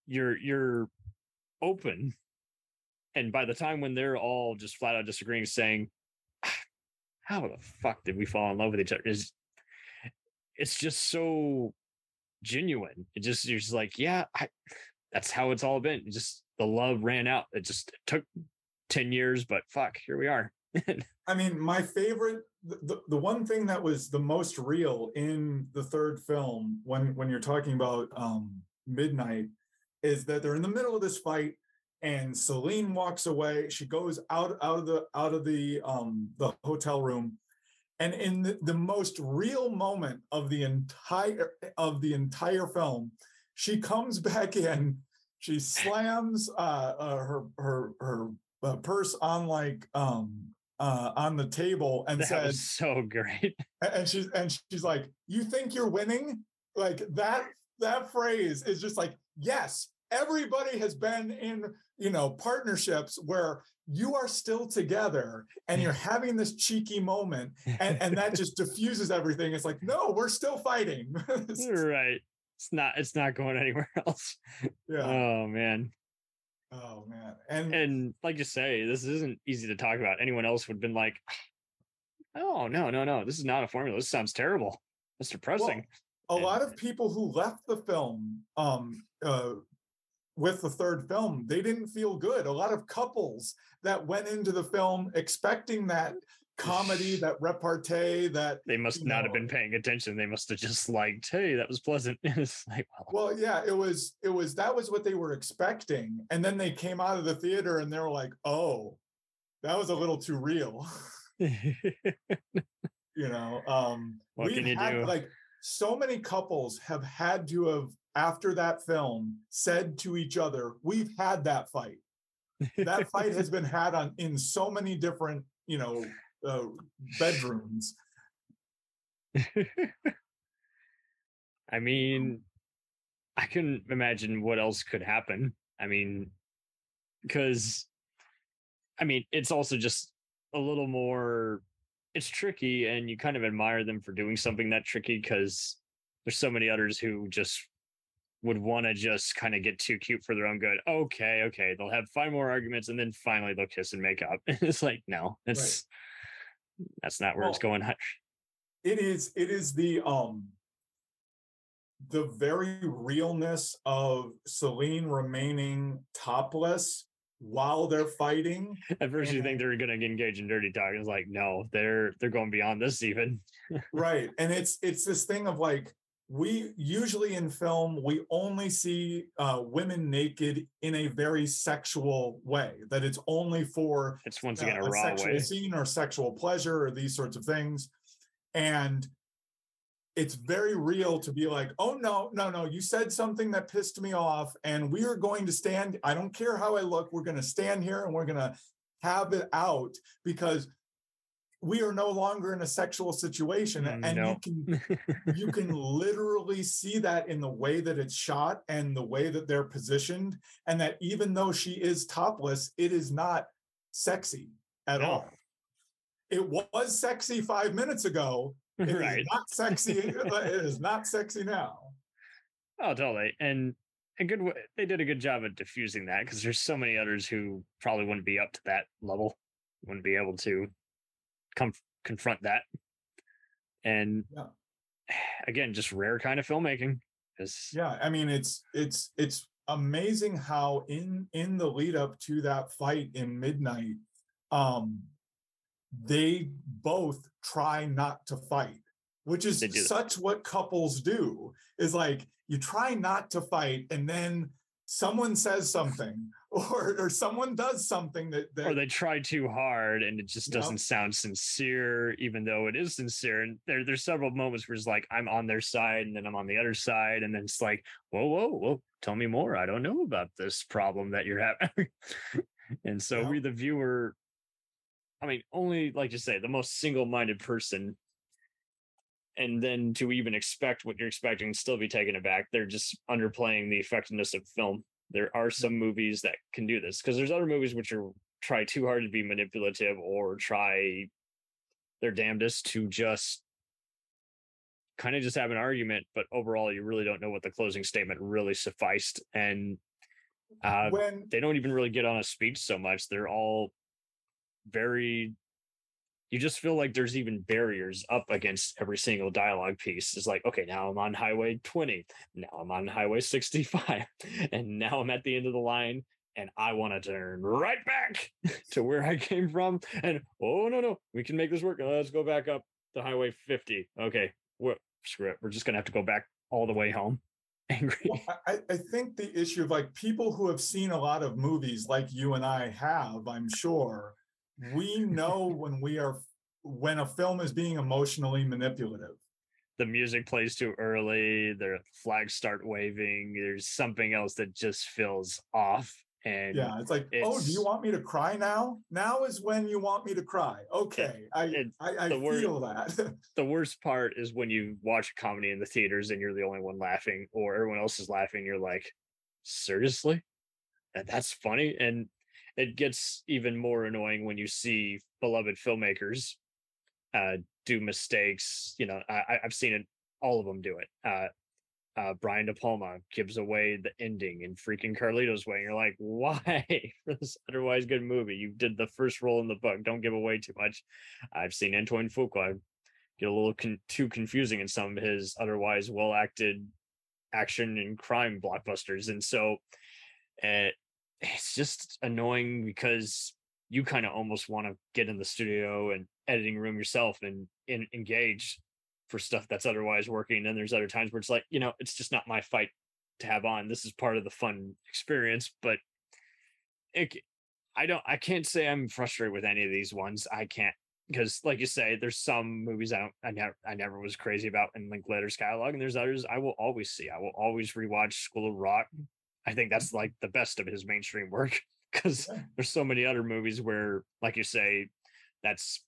you're you're open, and by the time when they're all just flat out disagreeing, saying, "Ah, "How the fuck did we fall in love with each other?" is it's just so genuine. It just you're just like, yeah, I, that's how it's all been. Just the love ran out. It just took ten years, but fuck, here we are. I mean, my favorite, the, the, the one thing that was the most real in the third film, when when you're talking about um, Midnight, is that they're in the middle of this fight, and Celine walks away. She goes out out of the out of the um, the hotel room, and in the, the most real moment of the entire of the entire film, she comes back in. She slams uh, uh, her her her uh, purse on like um uh on the table and that says so great. and she's and she's like you think you're winning like that that phrase is just like yes everybody has been in you know partnerships where you are still together and you're having this cheeky moment and, and that just diffuses everything it's like no we're still fighting You're right. It's not. It's not going anywhere else. yeah Oh man. oh man and And like you say, this isn't easy to talk about. Anyone else would have been like, "Oh no, no, no! This is not a formula. This sounds terrible. It's depressing." a lot of people who left the film um uh with the third film they didn't feel good a lot of couples that went into the film expecting that comedy that repartee that they must not have been paying attention. They must have just liked, "Hey, that was pleasant." like, well, well yeah it was it was that was what they were expecting and then they came out of the theater and they were like oh that was a little too real you know um What you had, do? like so many couples have had to have after that film said to each other we've had that fight that fight has been had on in so many different you know uh, bedrooms I mean, I can imagine what else could happen. I mean, because I mean, it's also just a little more it's tricky and you kind of admire them for doing something that tricky because there's so many others who just would want to just kind of get too cute for their own good. Okay, okay, they'll have five more arguments and then finally they'll kiss and make up. it's like, no, it's that's not where it's going. it is it is the um the very realness of Celine remaining topless while they're fighting At first, you think they're going to engage in dirty talk. It's like, no, they're they're going beyond this even. right and it's it's this thing of like we usually in film we only see uh, women naked in a very sexual way that it's only for it's once again uh, a, a raw sexual way. scene or sexual pleasure or these sorts of things. And it's very real to be like oh no no no you said something that pissed me off and we are going to stand i don't care how i look we're going to stand here and we're going to have it out because we are no longer in a sexual situation Mm, and no. you can you can literally see that in the way that it's shot and the way that they're positioned and that even though she is topless it is not sexy at No. all it was sexy five minutes ago It is right not sexy it is not sexy now oh totally and a good way they did a good job of diffusing that because there's so many others who probably wouldn't be up to that level wouldn't be able to come confront that and Yeah. again just rare kind of filmmaking yeah i mean it's it's it's amazing how in in the lead up to that fight in midnight um they both try not to fight which is such what couples do is like you try not to fight and then someone says something or or someone does something that, that or they try too hard and it just doesn't sound sincere even though it is sincere. And there, there's several moments where it's like i'm on their side and then i'm on the other side. And then it's like whoa whoa whoa tell me more. I don't know about this problem that you're having. And so Yeah. we the viewer i mean only like you say the most single-minded person. And then to even expect what you're expecting still be taken aback they're just underplaying the effectiveness of film there are some movies that can do this because there's other movies which are try too hard to be manipulative or try their damnedest to just kind of just have an argument but overall you really don't know what the closing statement really sufficed and uh when they don't even really get on a speech so much they're all very you just feel like there's even barriers up against every single dialogue piece. It's like okay now i'm on highway 20 now i'm on highway 65 and now i'm at the end of the line and i want to turn right back to where i came from and oh no no we can make this work let's go back up to highway 50 okay we're, screw it we're just gonna have to go back all the way home angry. Well, I- I think the issue of like people who have seen a lot of movies like you and I have, I'm sure, we know when we are when a film is being emotionally manipulative. the music plays too early, the flags start waving, there's something else that just feels off. And Yeah, it's like, oh, do you want me to cry now? Now is when you want me to cry. Okay, I it- I, I the word- feel that. the worst part is when you watch a comedy in the theaters and you're the only one laughing or everyone else is laughing, you're like, seriously? That that's funny. And it gets even more annoying when you see beloved filmmakers uh do mistakes. You know, I I've seen it all of them do it. Uh uh, Brian De Palma gives away the ending in freaking Carlito's Way. And you're like, why for this otherwise good movie? You did the first role in the book. Don't give away too much. I've seen Antoine Fuqua get a little con- too confusing in some of his otherwise well acted action and crime blockbusters. And so uh, it's just annoying because you kind of almost want to get in the studio and editing room yourself and, and engage for stuff that's otherwise working. And there's other times where it's like, you know, it's just not my fight to have on. This is part of the fun experience, but it, I don't, I can't say I'm frustrated with any of these ones. I can't because, like you say, there's some movies I don't, I never, I never was crazy about in Linklater's catalog, and there's others I will always see. I will always rewatch School of Rock. I think that's like the best of his mainstream work because Yeah. there's so many other movies where, like you say, that's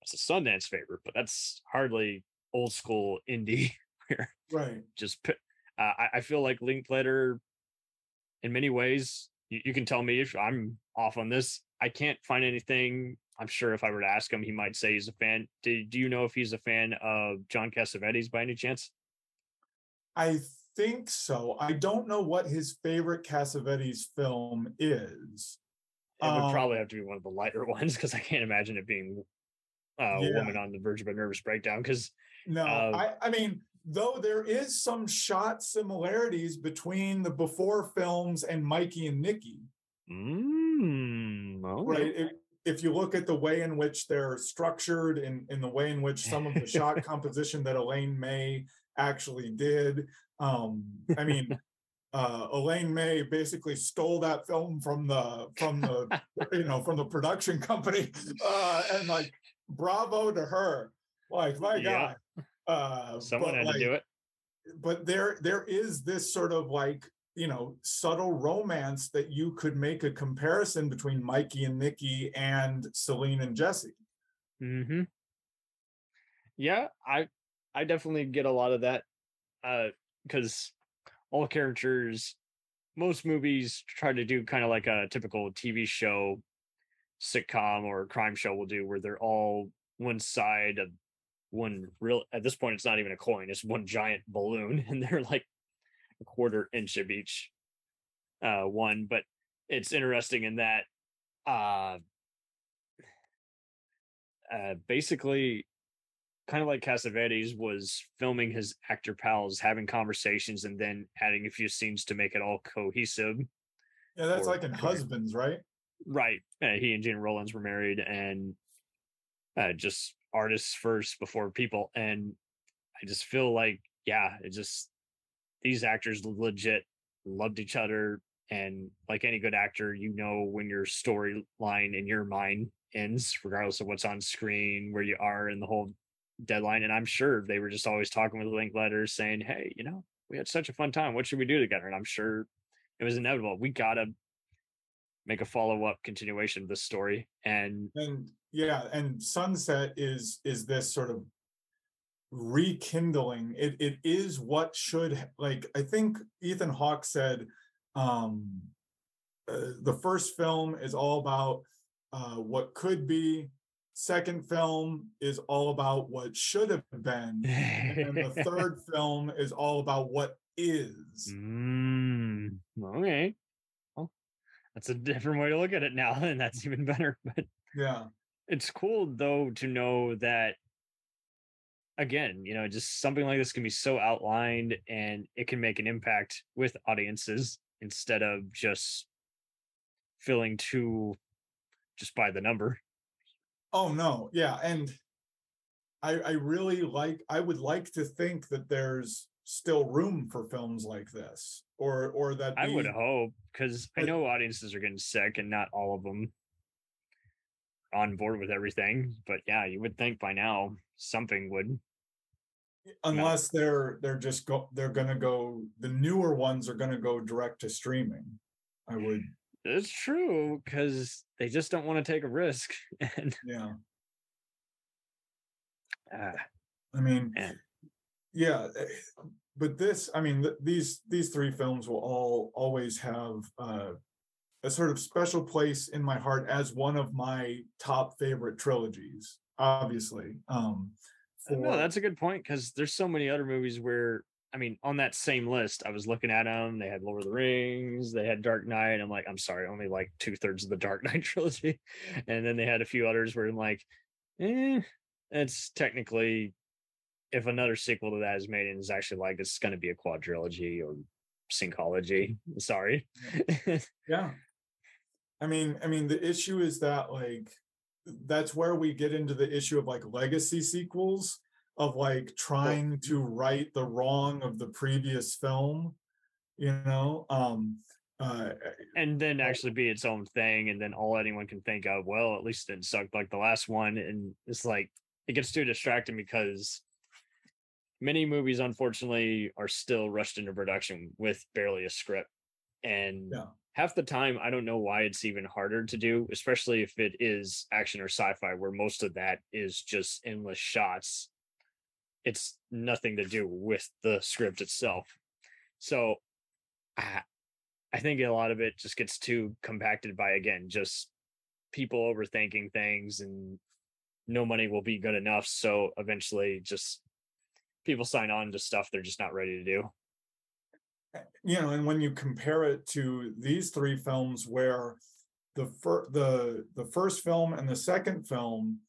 that's a Sundance favorite, but that's hardly old school indie. Where right. just pi- uh, I, I feel like Linklater, in many ways, you, you can tell me if I'm off on this. I can't find anything. I'm sure if I were to ask him, he might say he's a fan. Do, do you know if he's a fan of John Cassavetes by any chance? I think so. I don't know what his favorite Cassavetes film is. It would Um, probably have to be one of the lighter ones because I can't imagine it being uh, Yeah. a woman on the verge of a nervous breakdown. Because No, Um, I, I mean, though there is some shot similarities between the before films and Mikey and Nicky, mm, okay. right? If, if you look at the way in which they're structured and in the way in which some of the shot composition that Elaine May actually did. Um, I mean, uh, Elaine May basically stole that film from the from the you know from the production company, uh, and like bravo to her. Like my Yeah. God, uh, Someone had like, to do it. But there there is this sort of like you know subtle romance that you could make a comparison between Mikey and Nicky and Celine and Jesse. hmm Yeah, I I definitely get a lot of that. Uh because all characters most movies try to do kind of like a typical TV show sitcom or crime show will do where they're all one side of one real at this point it's not even a coin, it's one giant balloon and they're like a quarter inch of each uh one, but it's interesting in that uh uh, basically kind of like Cassavetes was filming his actor pals having conversations and then adding a few scenes to make it all cohesive. Yeah, that's Or- like in Husbands, right? Right. Uh, he and Gena Rowlands were married and uh, just artists first before people. And I just feel like, yeah, it just these actors legit loved each other. And like any good actor, you know when your storyline in your mind ends, regardless of what's on screen, where you are in the whole deadline. And I'm sure they were just always talking with Linklaters saying, Hey, you know, we had such a fun time. What should we do together? And I'm sure it was inevitable. We gotta make a follow-up continuation of this story. And and yeah and sunset is is this sort of rekindling it it is what should like i think ethan hawke said um uh, the first film is all about uh what could be second film is all about what should have been and the third film is all about what is Mm, okay. Well, that's a different way to look at it now, and that's even better. But yeah it's cool though to know that again, you know, just something like this can be so outlined and it can make an impact with audiences instead of just feeling too just by the number. Oh no, yeah, and I I really like I would like to think that there's still room for films like this or or that I would hope because I know audiences are getting sick and not all of them on board with everything. But yeah, you would think by now something would. unless they're they're just go they're gonna go the newer ones are gonna go direct to streaming. I would It's true because they just don't want to take a risk. And yeah. uh, I mean, Man. yeah, eh, but this, I mean, th- these these three films will all always have uh, a sort of special place in my heart as one of my top favorite trilogies. Obviously, um, no, that's a good point because there's so many other movies where I mean, on that same list, I was looking at them. They had Lord of the Rings, they had Dark Knight. I'm like, I'm sorry, only like two thirds of the Dark Knight trilogy, and then they had a few others where I'm like, eh, it's technically if another sequel to that is made and is actually like it's going to be a quadrilogy or syncology. Sorry. yeah. I mean, I mean, the issue is that like that's where we get into the issue of like legacy sequels of like trying to right the wrong of the previous film you know um uh and then actually be its own thing and then all anyone can think of well at least it didn't suck like the last one and it's like it gets too distracting because many movies unfortunately are still rushed into production with barely a script and Yeah. half the time i don't know why it's even harder to do especially if it is action or sci-fi where most of that is just endless shots it's nothing to do with the script itself. So I, I think a lot of it just gets too compacted by again just people overthinking things and no money will be good enough. So eventually just people sign on to stuff they're just not ready to do. Eh, you know and when you compare it to these three films where the fir- the the first film and the second film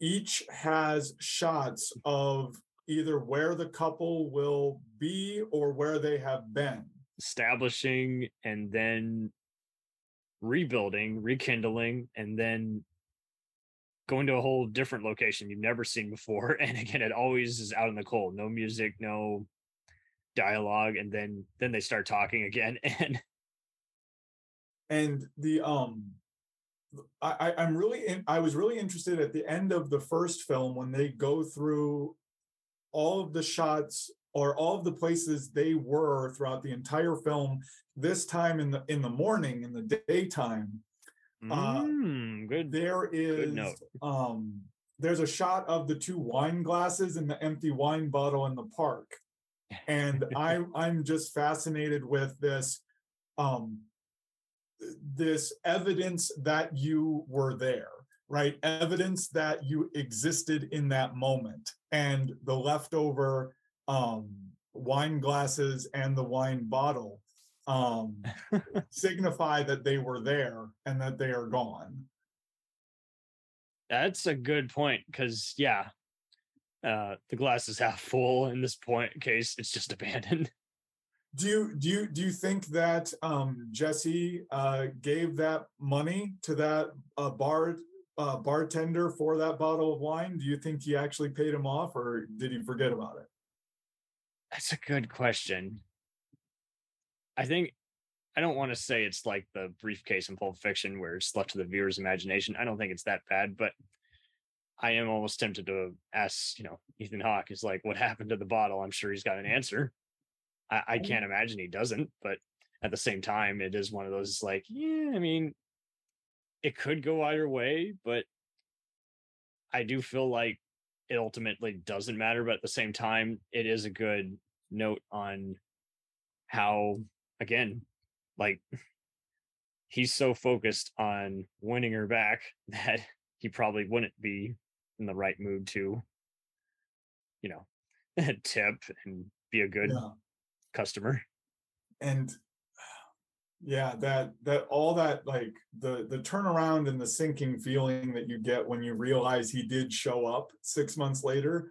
each has shots of either where the couple will be or where they have been. Establishing and then rebuilding rekindling and then going to a whole different location you've never seen before. And again it always is out in the cold. No music no dialogue and then then they start talking again. And and the um I, I'm really in, I was really interested at the end of the first film when they go through all of the shots or all of the places they were throughout the entire film. This time in the in the morning in the daytime, mm, uh, good. There is good um there's a shot of the two wine glasses and the empty wine bottle in the park, and I I'm just fascinated with this um this evidence that you were there right? Evidence that you existed in that moment and the leftover um wine glasses and the wine bottle um signify that they were there and that they are gone. That's a good point because yeah uh the glass is half full in this point case it's just abandoned do you do you do you think that um, Jesse uh, gave that money to that uh, bar uh, bartender for that bottle of wine? Do you think he actually paid him off, or did he forget about it? That's a good question. I think I don't want to say it's like the briefcase in Pulp Fiction where it's left to the viewer's imagination. I don't think it's that bad, but I am almost tempted to ask, you know, Ethan Hawke is like, what happened to the bottle? I'm sure he's got an answer. I, I mm-hmm. can't imagine he doesn't, but at the same time, it is one of those like, yeah, I mean, it could go either way, but I do feel like it ultimately doesn't matter. But at the same time, it is a good note on how, again, like he's so focused on winning her back that he probably wouldn't be in the right mood to, you know, tip and be a good yeah customer. And yeah, that that all that like the the turnaround and the sinking feeling that you get when you realize he did show up six months later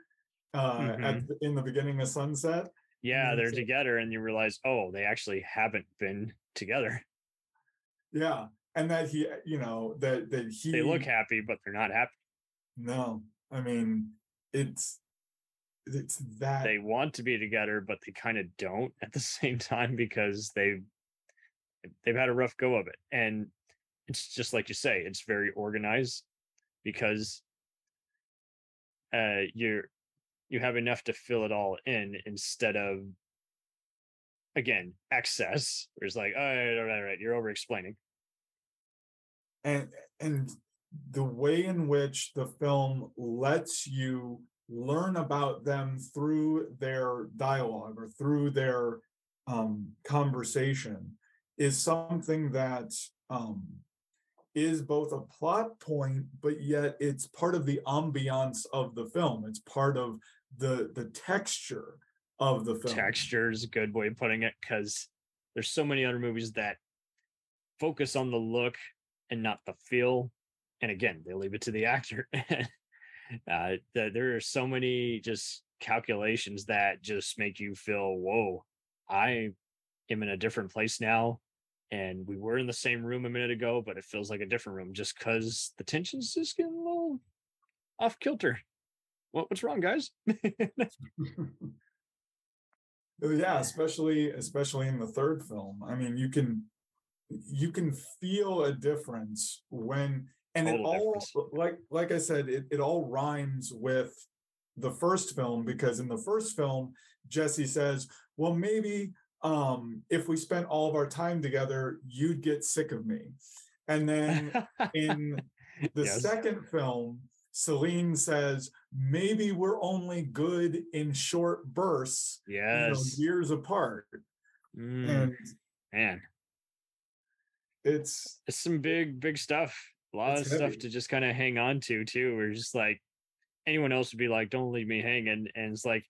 uh mm-hmm. at in the beginning of sunset yeah they're together and you realize oh they actually haven't been together yeah and that he you know that that he they look happy but they're not happy no i mean it's it's that they want to be together but they kind of don't at the same time because they've they've had a rough go of it. And it's just like you say it's very organized because uh you're you have enough to fill it all in instead of again excess where it's like all right all right, all right you're over explaining and and the way in which the film lets you learn about them through their dialogue or through their um, conversation is something that um, is both a plot point, but yet it's part of the ambiance of the film. It's part of the the texture of the film. Texture is a good way of putting it because there's so many other movies that focus on the look and not the feel. And again, they leave it to the actor. uh, the, there are so many just calculations that just make you feel, whoa, I am in a different place now. And we were in the same room a minute ago, but it feels like a different room just because the tension's just getting a little off kilter. What, what's wrong, guys? yeah, especially especially in the third film. I mean, you can you can feel a difference when and it all difference. like like i said it, it all rhymes with the first film because in the first film jesse says well maybe um if we spent all of our time together you'd get sick of me. And then in the yes. second film celine says maybe we're only good in short bursts yes you know, years apart. Mm, and man. It's it's some big big stuff a lot it's of heavy. stuff to just kind of hang on to too. We're just like anyone else would be like, "Don't leave me hanging," and it's like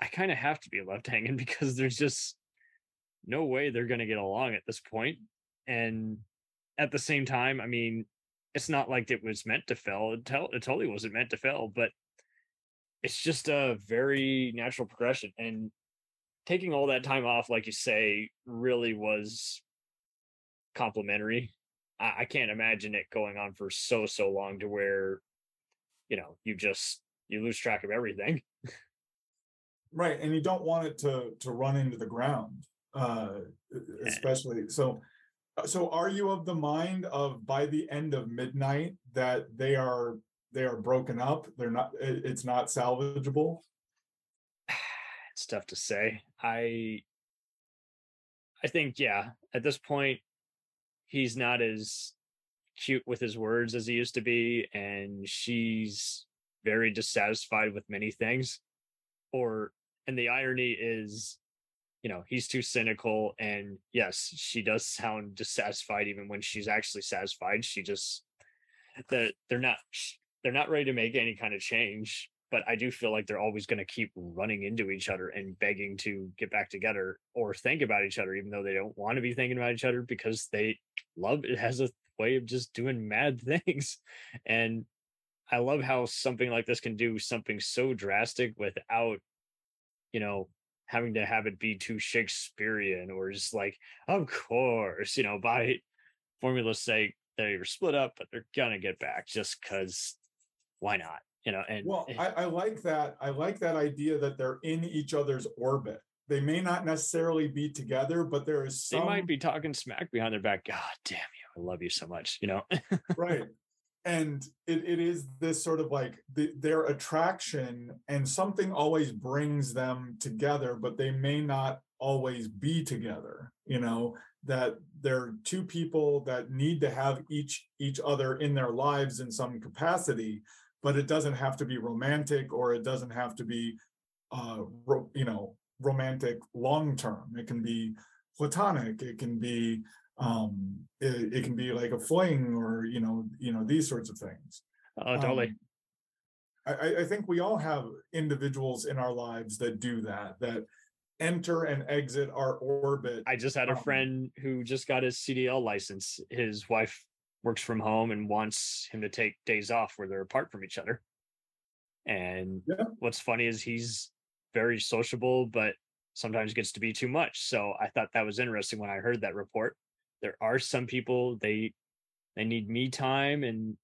I kind of have to be left hanging because there's just no way they're going to get along at this point. And at the same time, I mean, it's not like it was meant to fail. It, it totally wasn't meant to fail, but it's just a very natural progression. And taking all that time off, like you say, really was complimentary I, I can't imagine it going on for so so long to where, you know, you just you lose track of everything. right and you don't want it to to run into the ground uh especially so so are you of the mind of by the end of midnight that they are they are broken up they're not it's not salvageable? It's tough to say. I i think yeah at this point he's not as cute with his words as he used to be and she's very dissatisfied with many things. Or and the irony is you know he's too cynical and yes she does sound dissatisfied even when she's actually satisfied. She just that they're not they're not ready to make any kind of change but i do feel like they're always going to keep running into each other and begging to get back together or think about each other even though they don't want to be thinking about each other because they love it has a way of just doing mad things and i love how something like this can do something so drastic without you know, having to have it be too Shakespearean or just like, of course, you know, by formula's sake, they're split up, but they're gonna get back just because why not? You know, and well, I, I like that. I like that idea that they're in each other's orbit. They may not necessarily be together, but there is some... They might be talking smack behind their back. God damn you. I love you so much, you know? right and it, it is this sort of like the, their attraction and something always brings them together but they may not always be together you know that they're two people that need to have each each other in their lives in some capacity but it doesn't have to be romantic or it doesn't have to be uh ro- you know romantic long term. It can be platonic. It can be um it, it, can be like a fling or you know you know these sorts of things. Oh totally. Um, I, I think we all have individuals in our lives that do that that enter and exit our orbit i just had a um, friend who just got his cdl license. His wife works from home and wants him to take days off where they're apart from each other. And yeah. what's funny is he's very sociable but sometimes gets to be too much. So i thought that was interesting when i heard that report. There are some people they they need me time and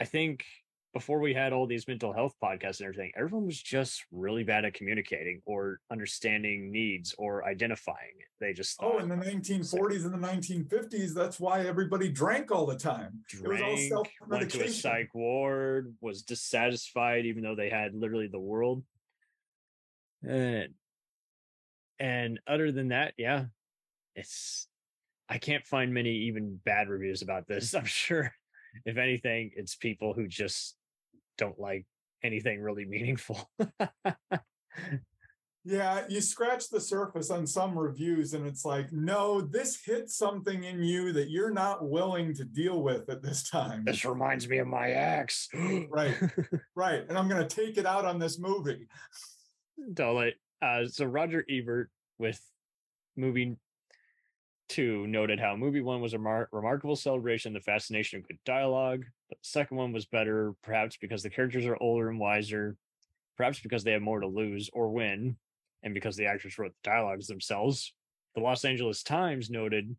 i think before we had all these mental health podcasts and everything everyone was just really bad at communicating or understanding needs or identifying it. They just oh in the 1940s and the 1950s that's why everybody drank all the time. Drank, went to a psych ward was dissatisfied even though they had literally the world. And and other than that yeah it's I can't find many even bad reviews about this. I'm sure, if anything, it's people who just don't like anything really meaningful. yeah, you scratch the surface on some reviews, and it's like, no, this hits something in you that you're not willing to deal with at this time. This reminds me of my ex. right, right. And I'm going to take it out on this movie. Totally. Uh, so Roger Ebert with movie two noted how movie one was a mar- remarkable celebration of the fascination of good dialogue, but the second one was better, perhaps because the characters are older and wiser, perhaps because they have more to lose or win, and because the actors wrote the dialogues themselves. The Los Angeles Times noted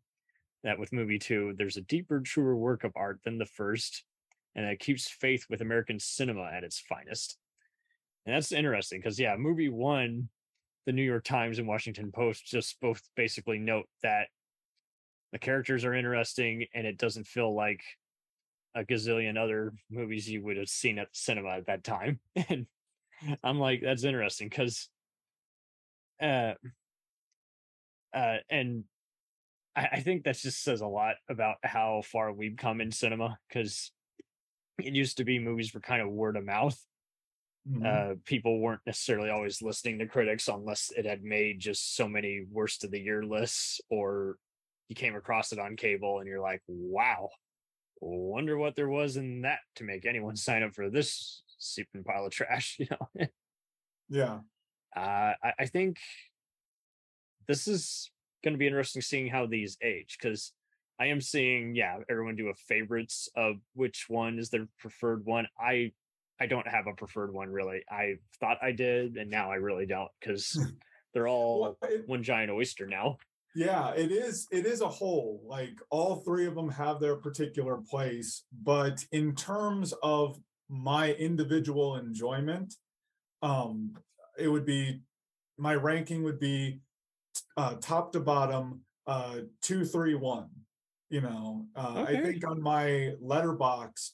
that with movie two, there's a deeper, truer work of art than the first, and that keeps faith with American cinema at its finest. And that's interesting because, yeah, movie one, the New York Times and Washington Post just both basically note that the characters are interesting and it doesn't feel like a gazillion other movies you would have seen at the cinema at that time. And i'm like that's interesting because uh uh and I, I think that just says a lot about how far we've come in cinema because it used to be movies were kind of word of mouth. Mm-hmm. Uh, people weren't necessarily always listening to critics unless it had made just so many worst of the year lists or you came across it on cable and you're like, wow, wonder what there was in that to make anyone sign up for this seeping pile of trash, you know? yeah. Uh, I, I think this is going to be interesting seeing how these age because I am seeing, yeah, everyone do a favorites of which one is their preferred one. I I don't have a preferred one really. I thought I did, and now I really don't because they're all well, it, one giant oyster now yeah it is it is a whole like all three of them have their particular place but in terms of my individual enjoyment um it would be my ranking would be uh top to bottom uh two three one you know uh i think on my Letterboxd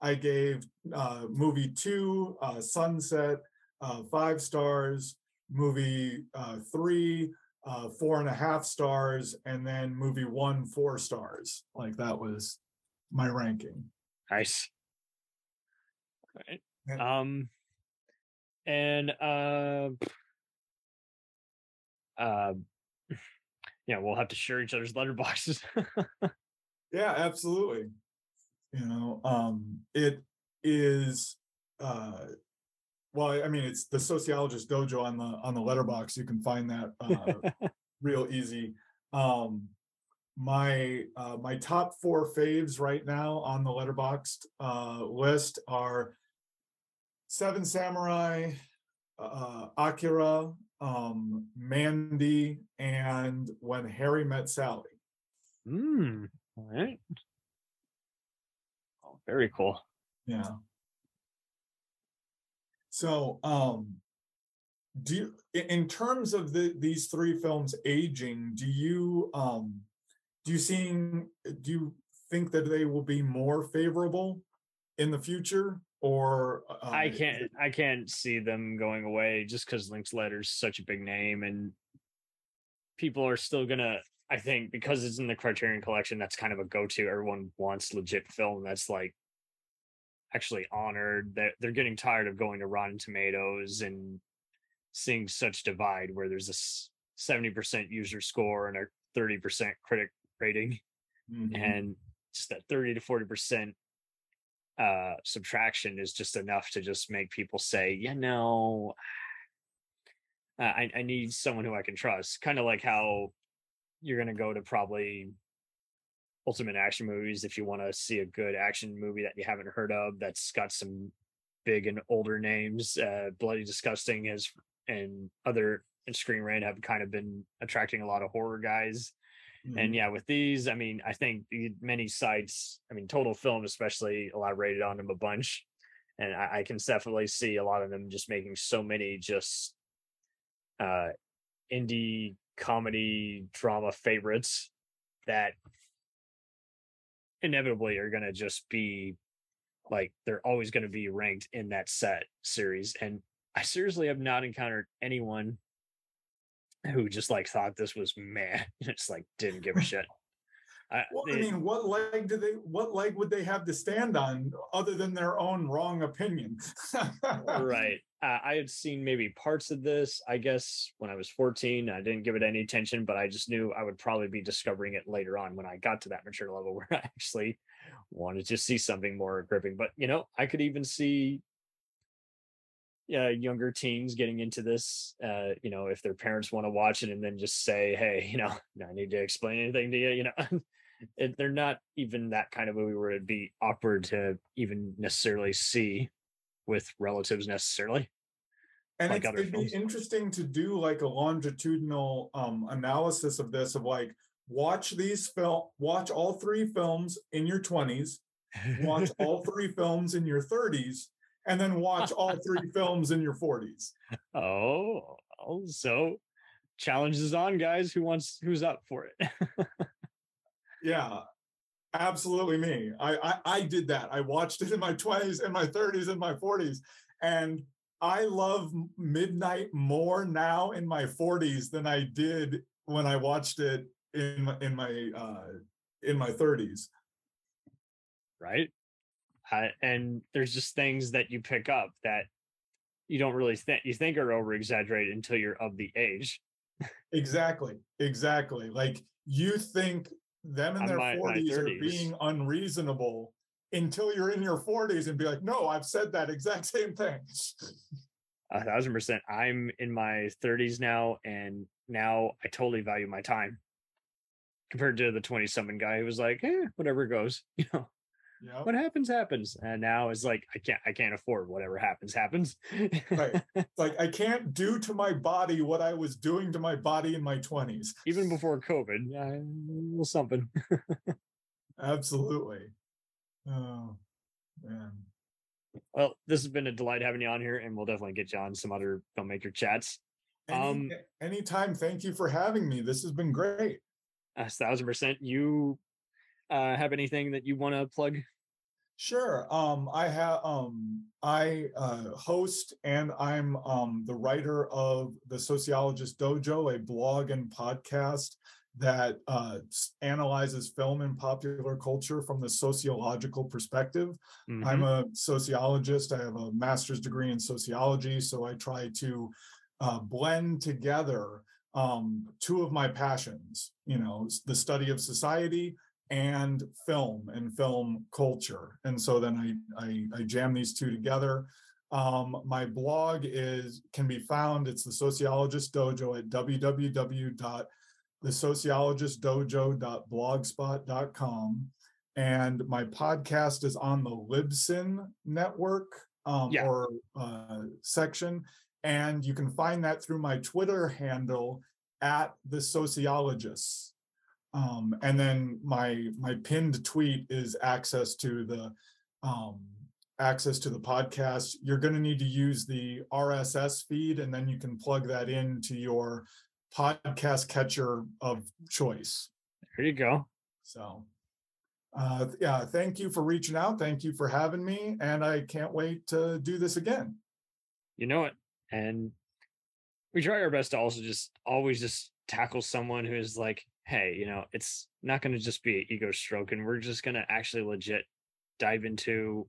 i gave uh movie two uh sunset uh five stars movie uh three uh four and a half stars and then movie one four stars like that was my ranking Nice. Right. Yeah. Um, and uh, uh, yeah, we'll have to share each other's letterboxes. yeah absolutely you know um it is uh well i mean it's the sociologist dojo on the on the letterbox you can find that uh real easy um my uh my top four faves right now on the Letterboxd uh list are seven samurai uh akira um mandy and when harry met sally Hmm. All right. Oh, very cool. Yeah. So, um, do you, in terms of the these three films aging, do you um, do you seeing do you think that they will be more favorable in the future, or uh, I can't. I can't see them going away just because Linklater's such a big name, and people are still gonna. I think because it's in the Criterion Collection, that's kind of a go-to. Everyone wants legit film that's like actually honored. That they're getting tired of going to Rotten Tomatoes and seeing such divide where there's a seventy percent user score and a thirty percent critic rating Mhm. and just that 30 to 40 percent uh subtraction is just enough to just make people say you know uh, I, I need someone who i can trust kind of like how you're going to go to probably ultimate action movies if you want to see a good action movie that you haven't heard of that's got some big and older names uh bloody disgusting has and other and Screen Rant have kind of been attracting a lot of horror guys and Mhm. yeah, with these, I mean, I think many sites, I mean, Total Film especially elaborated on them a bunch. And I, I can definitely see a lot of them just making so many just uh indie comedy drama favorites that inevitably are gonna just be like they're always gonna be ranked in that set series. And I seriously have not encountered anyone who just like thought this was meh, just like didn't give a shit. I, Well, I mean, what leg do they? What leg would they have to stand on other than their own wrong opinion? right. Uh, I had seen maybe parts of this, I guess, when I was 14. I didn't give it any attention, but I just knew I would probably be discovering it later on when I got to that mature level where I actually wanted to see something more gripping. But, you know, I could even see uh, younger teens getting into this, uh, you know, if their parents want to watch it and then just say, hey, you know, I need to explain anything to you, you know. They're not even that kind of movie where it'd be awkward to even necessarily see with relatives necessarily. and like it'd films. be interesting to do like a longitudinal um analysis of this of like watch these film watch all three films in your 20s watch all three films in your 30s and then watch all three films in your 40s oh, oh, so challenge is on, guys. Who wants? Who's up for it? yeah absolutely me I, I i did that i watched it in my 20s and my 30s and my 40s and i love midnight more now in my 40s than i did when i watched it in my in my uh in my 30s right? Uh, and there's just things that you pick up that you don't really think you think are over exaggerated until you're of the age. exactly exactly like you think them in their my- my 40s are being unreasonable until you're in your 40s and be like no i've said that exact same thing A thousand percent. I'm in my 30s now, and now I totally value my time compared to the 20 something guy who was like, eh, whatever goes, you know. Yep. what happens happens and now it's like i can't i can't afford whatever happens happens Right. like I can't do to my body what I was doing to my body in my 20s. even before covid uh, a little something Absolutely. Oh man. well this has been a delight having you on here and we'll definitely get you on some other filmmaker chats Any, Um, anytime. Thank you for having me. This has been great. a thousand percent you uh have anything that you want to plug Sure. Um, I have um, I uh, host and I'm um, the writer of the Sociologist Dojo, a blog and podcast that uh, analyzes film and popular culture from the sociological perspective. Mhm. I'm a sociologist. I have a master's degree in sociology, so I try to uh, blend together um, two of my passions. You know, the study of society and film and film culture. And so then I I, I jam these two together. Um, my blog is can be found. It's the Sociologist Dojo at www.thesociologistdojo.blogspot.com. And my podcast is on the Libsyn network um, Yeah. or uh, section. And you can find that through my Twitter handle at the sociologists. Um, and then my my pinned tweet is access to the um, access to the podcast. You're going to need to use the RSS feed, and then you can plug that into your podcast catcher of choice. there you go So, uh, yeah, thank you for reaching out. Thank you for having me, and I can't wait to do this again. you know it and we try our best to also just always just tackle someone who is like hey you know it's not going to just be an ego stroke and we're just going to actually legit dive into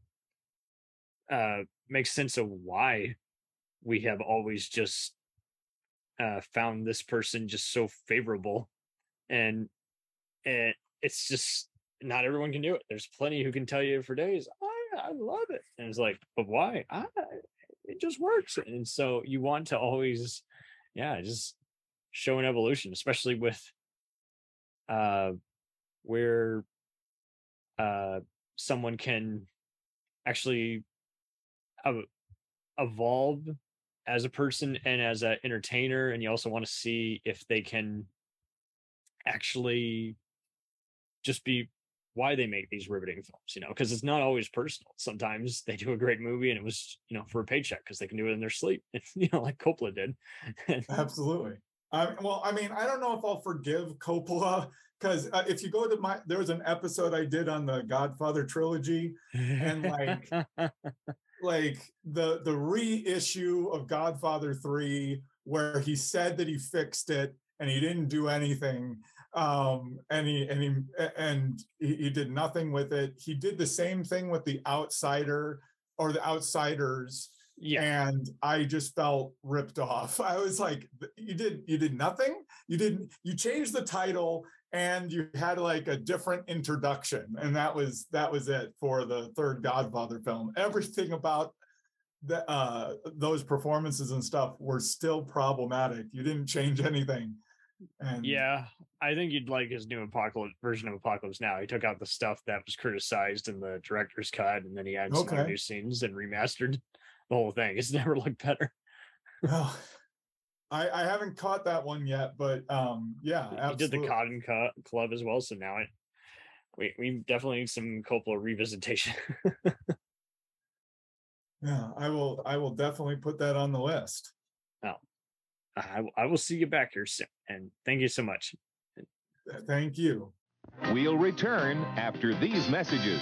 uh make sense of why we have always just uh found this person just so favorable and and it's just not everyone can do it. There's plenty who can tell you for days i i love it and it's like but why? I it just works. And so you want to always yeah just show an evolution especially with uh where uh someone can actually ev- evolve as a person and as an entertainer and you also want to see if they can actually just be why they make these riveting films, you know, because it's not always personal. Sometimes they do a great movie and it was, you know, for a paycheck because they can do it in their sleep, you know, like Coppola did. Absolutely. Um, well, I mean, I don't know if I'll forgive Coppola because uh, if you go to my, there was an episode I did on the Godfather trilogy, And, like, like the the reissue of Godfather three, where he said that he fixed it and he didn't do anything, um, and he and he and he, he did nothing with it. He did the same thing with the Outsider or the Outsiders yeah, and i just felt ripped off. I was like you did you did nothing? You didn't you changed the title and you had like a different introduction. And that was that was it for the third godfather film. Everything about the uh those performances and stuff were still problematic. You didn't change anything. And yeah. I think you'd like his new apocalypse version of Apocalypse Now. He took out the stuff that was criticized in the director's cut, and then he added some new scenes and remastered the whole thing. It's never looked better. well, I, I haven't caught that one yet, but um, yeah, He did absolutely. the Cotton Cu- Club as well, so now I, we we definitely need some Coppola revisitation. Yeah, I will. I will definitely put that on the list. I, I will see you back here soon, and thank you so much. Thank you. We'll return after these messages.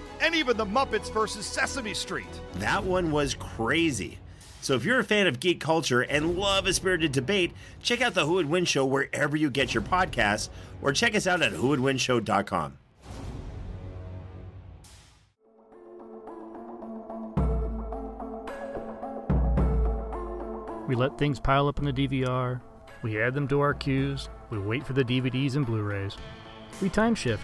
and even The Muppets versus Sesame Street. That one was crazy. So if you're a fan of geek culture and love a spirited debate, check out the Who Would Win Show wherever you get your podcasts, or check us out at whowouldwinshow.com. We let things pile up in the DVR, we add them to our queues, we wait for the DVDs and Blu-rays, we time shift.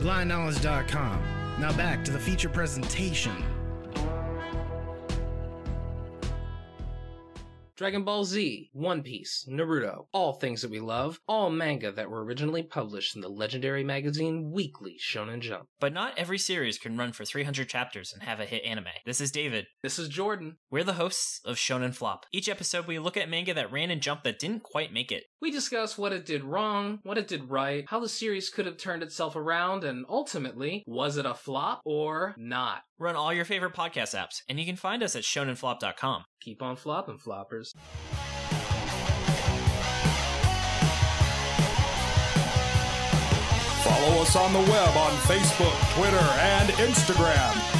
BlindKnowledge.com. Now back to the feature presentation. Dragon Ball Z, One Piece, Naruto, all things that we love, all manga that were originally published in the legendary magazine Weekly Shonen Jump. But not every series can run for 300 chapters and have a hit anime. This is David. This is Jordan. We're the hosts of Shonen Flop. Each episode, we look at manga that ran in Jump that didn't quite make it. We discuss what it did wrong, what it did right, how the series could have turned itself around, and ultimately, was it a flop or not? We're all your favorite podcast apps, and you can find us at shonenflop.com. Keep on flopping, floppers. Follow us on the web on Facebook, Twitter, and Instagram.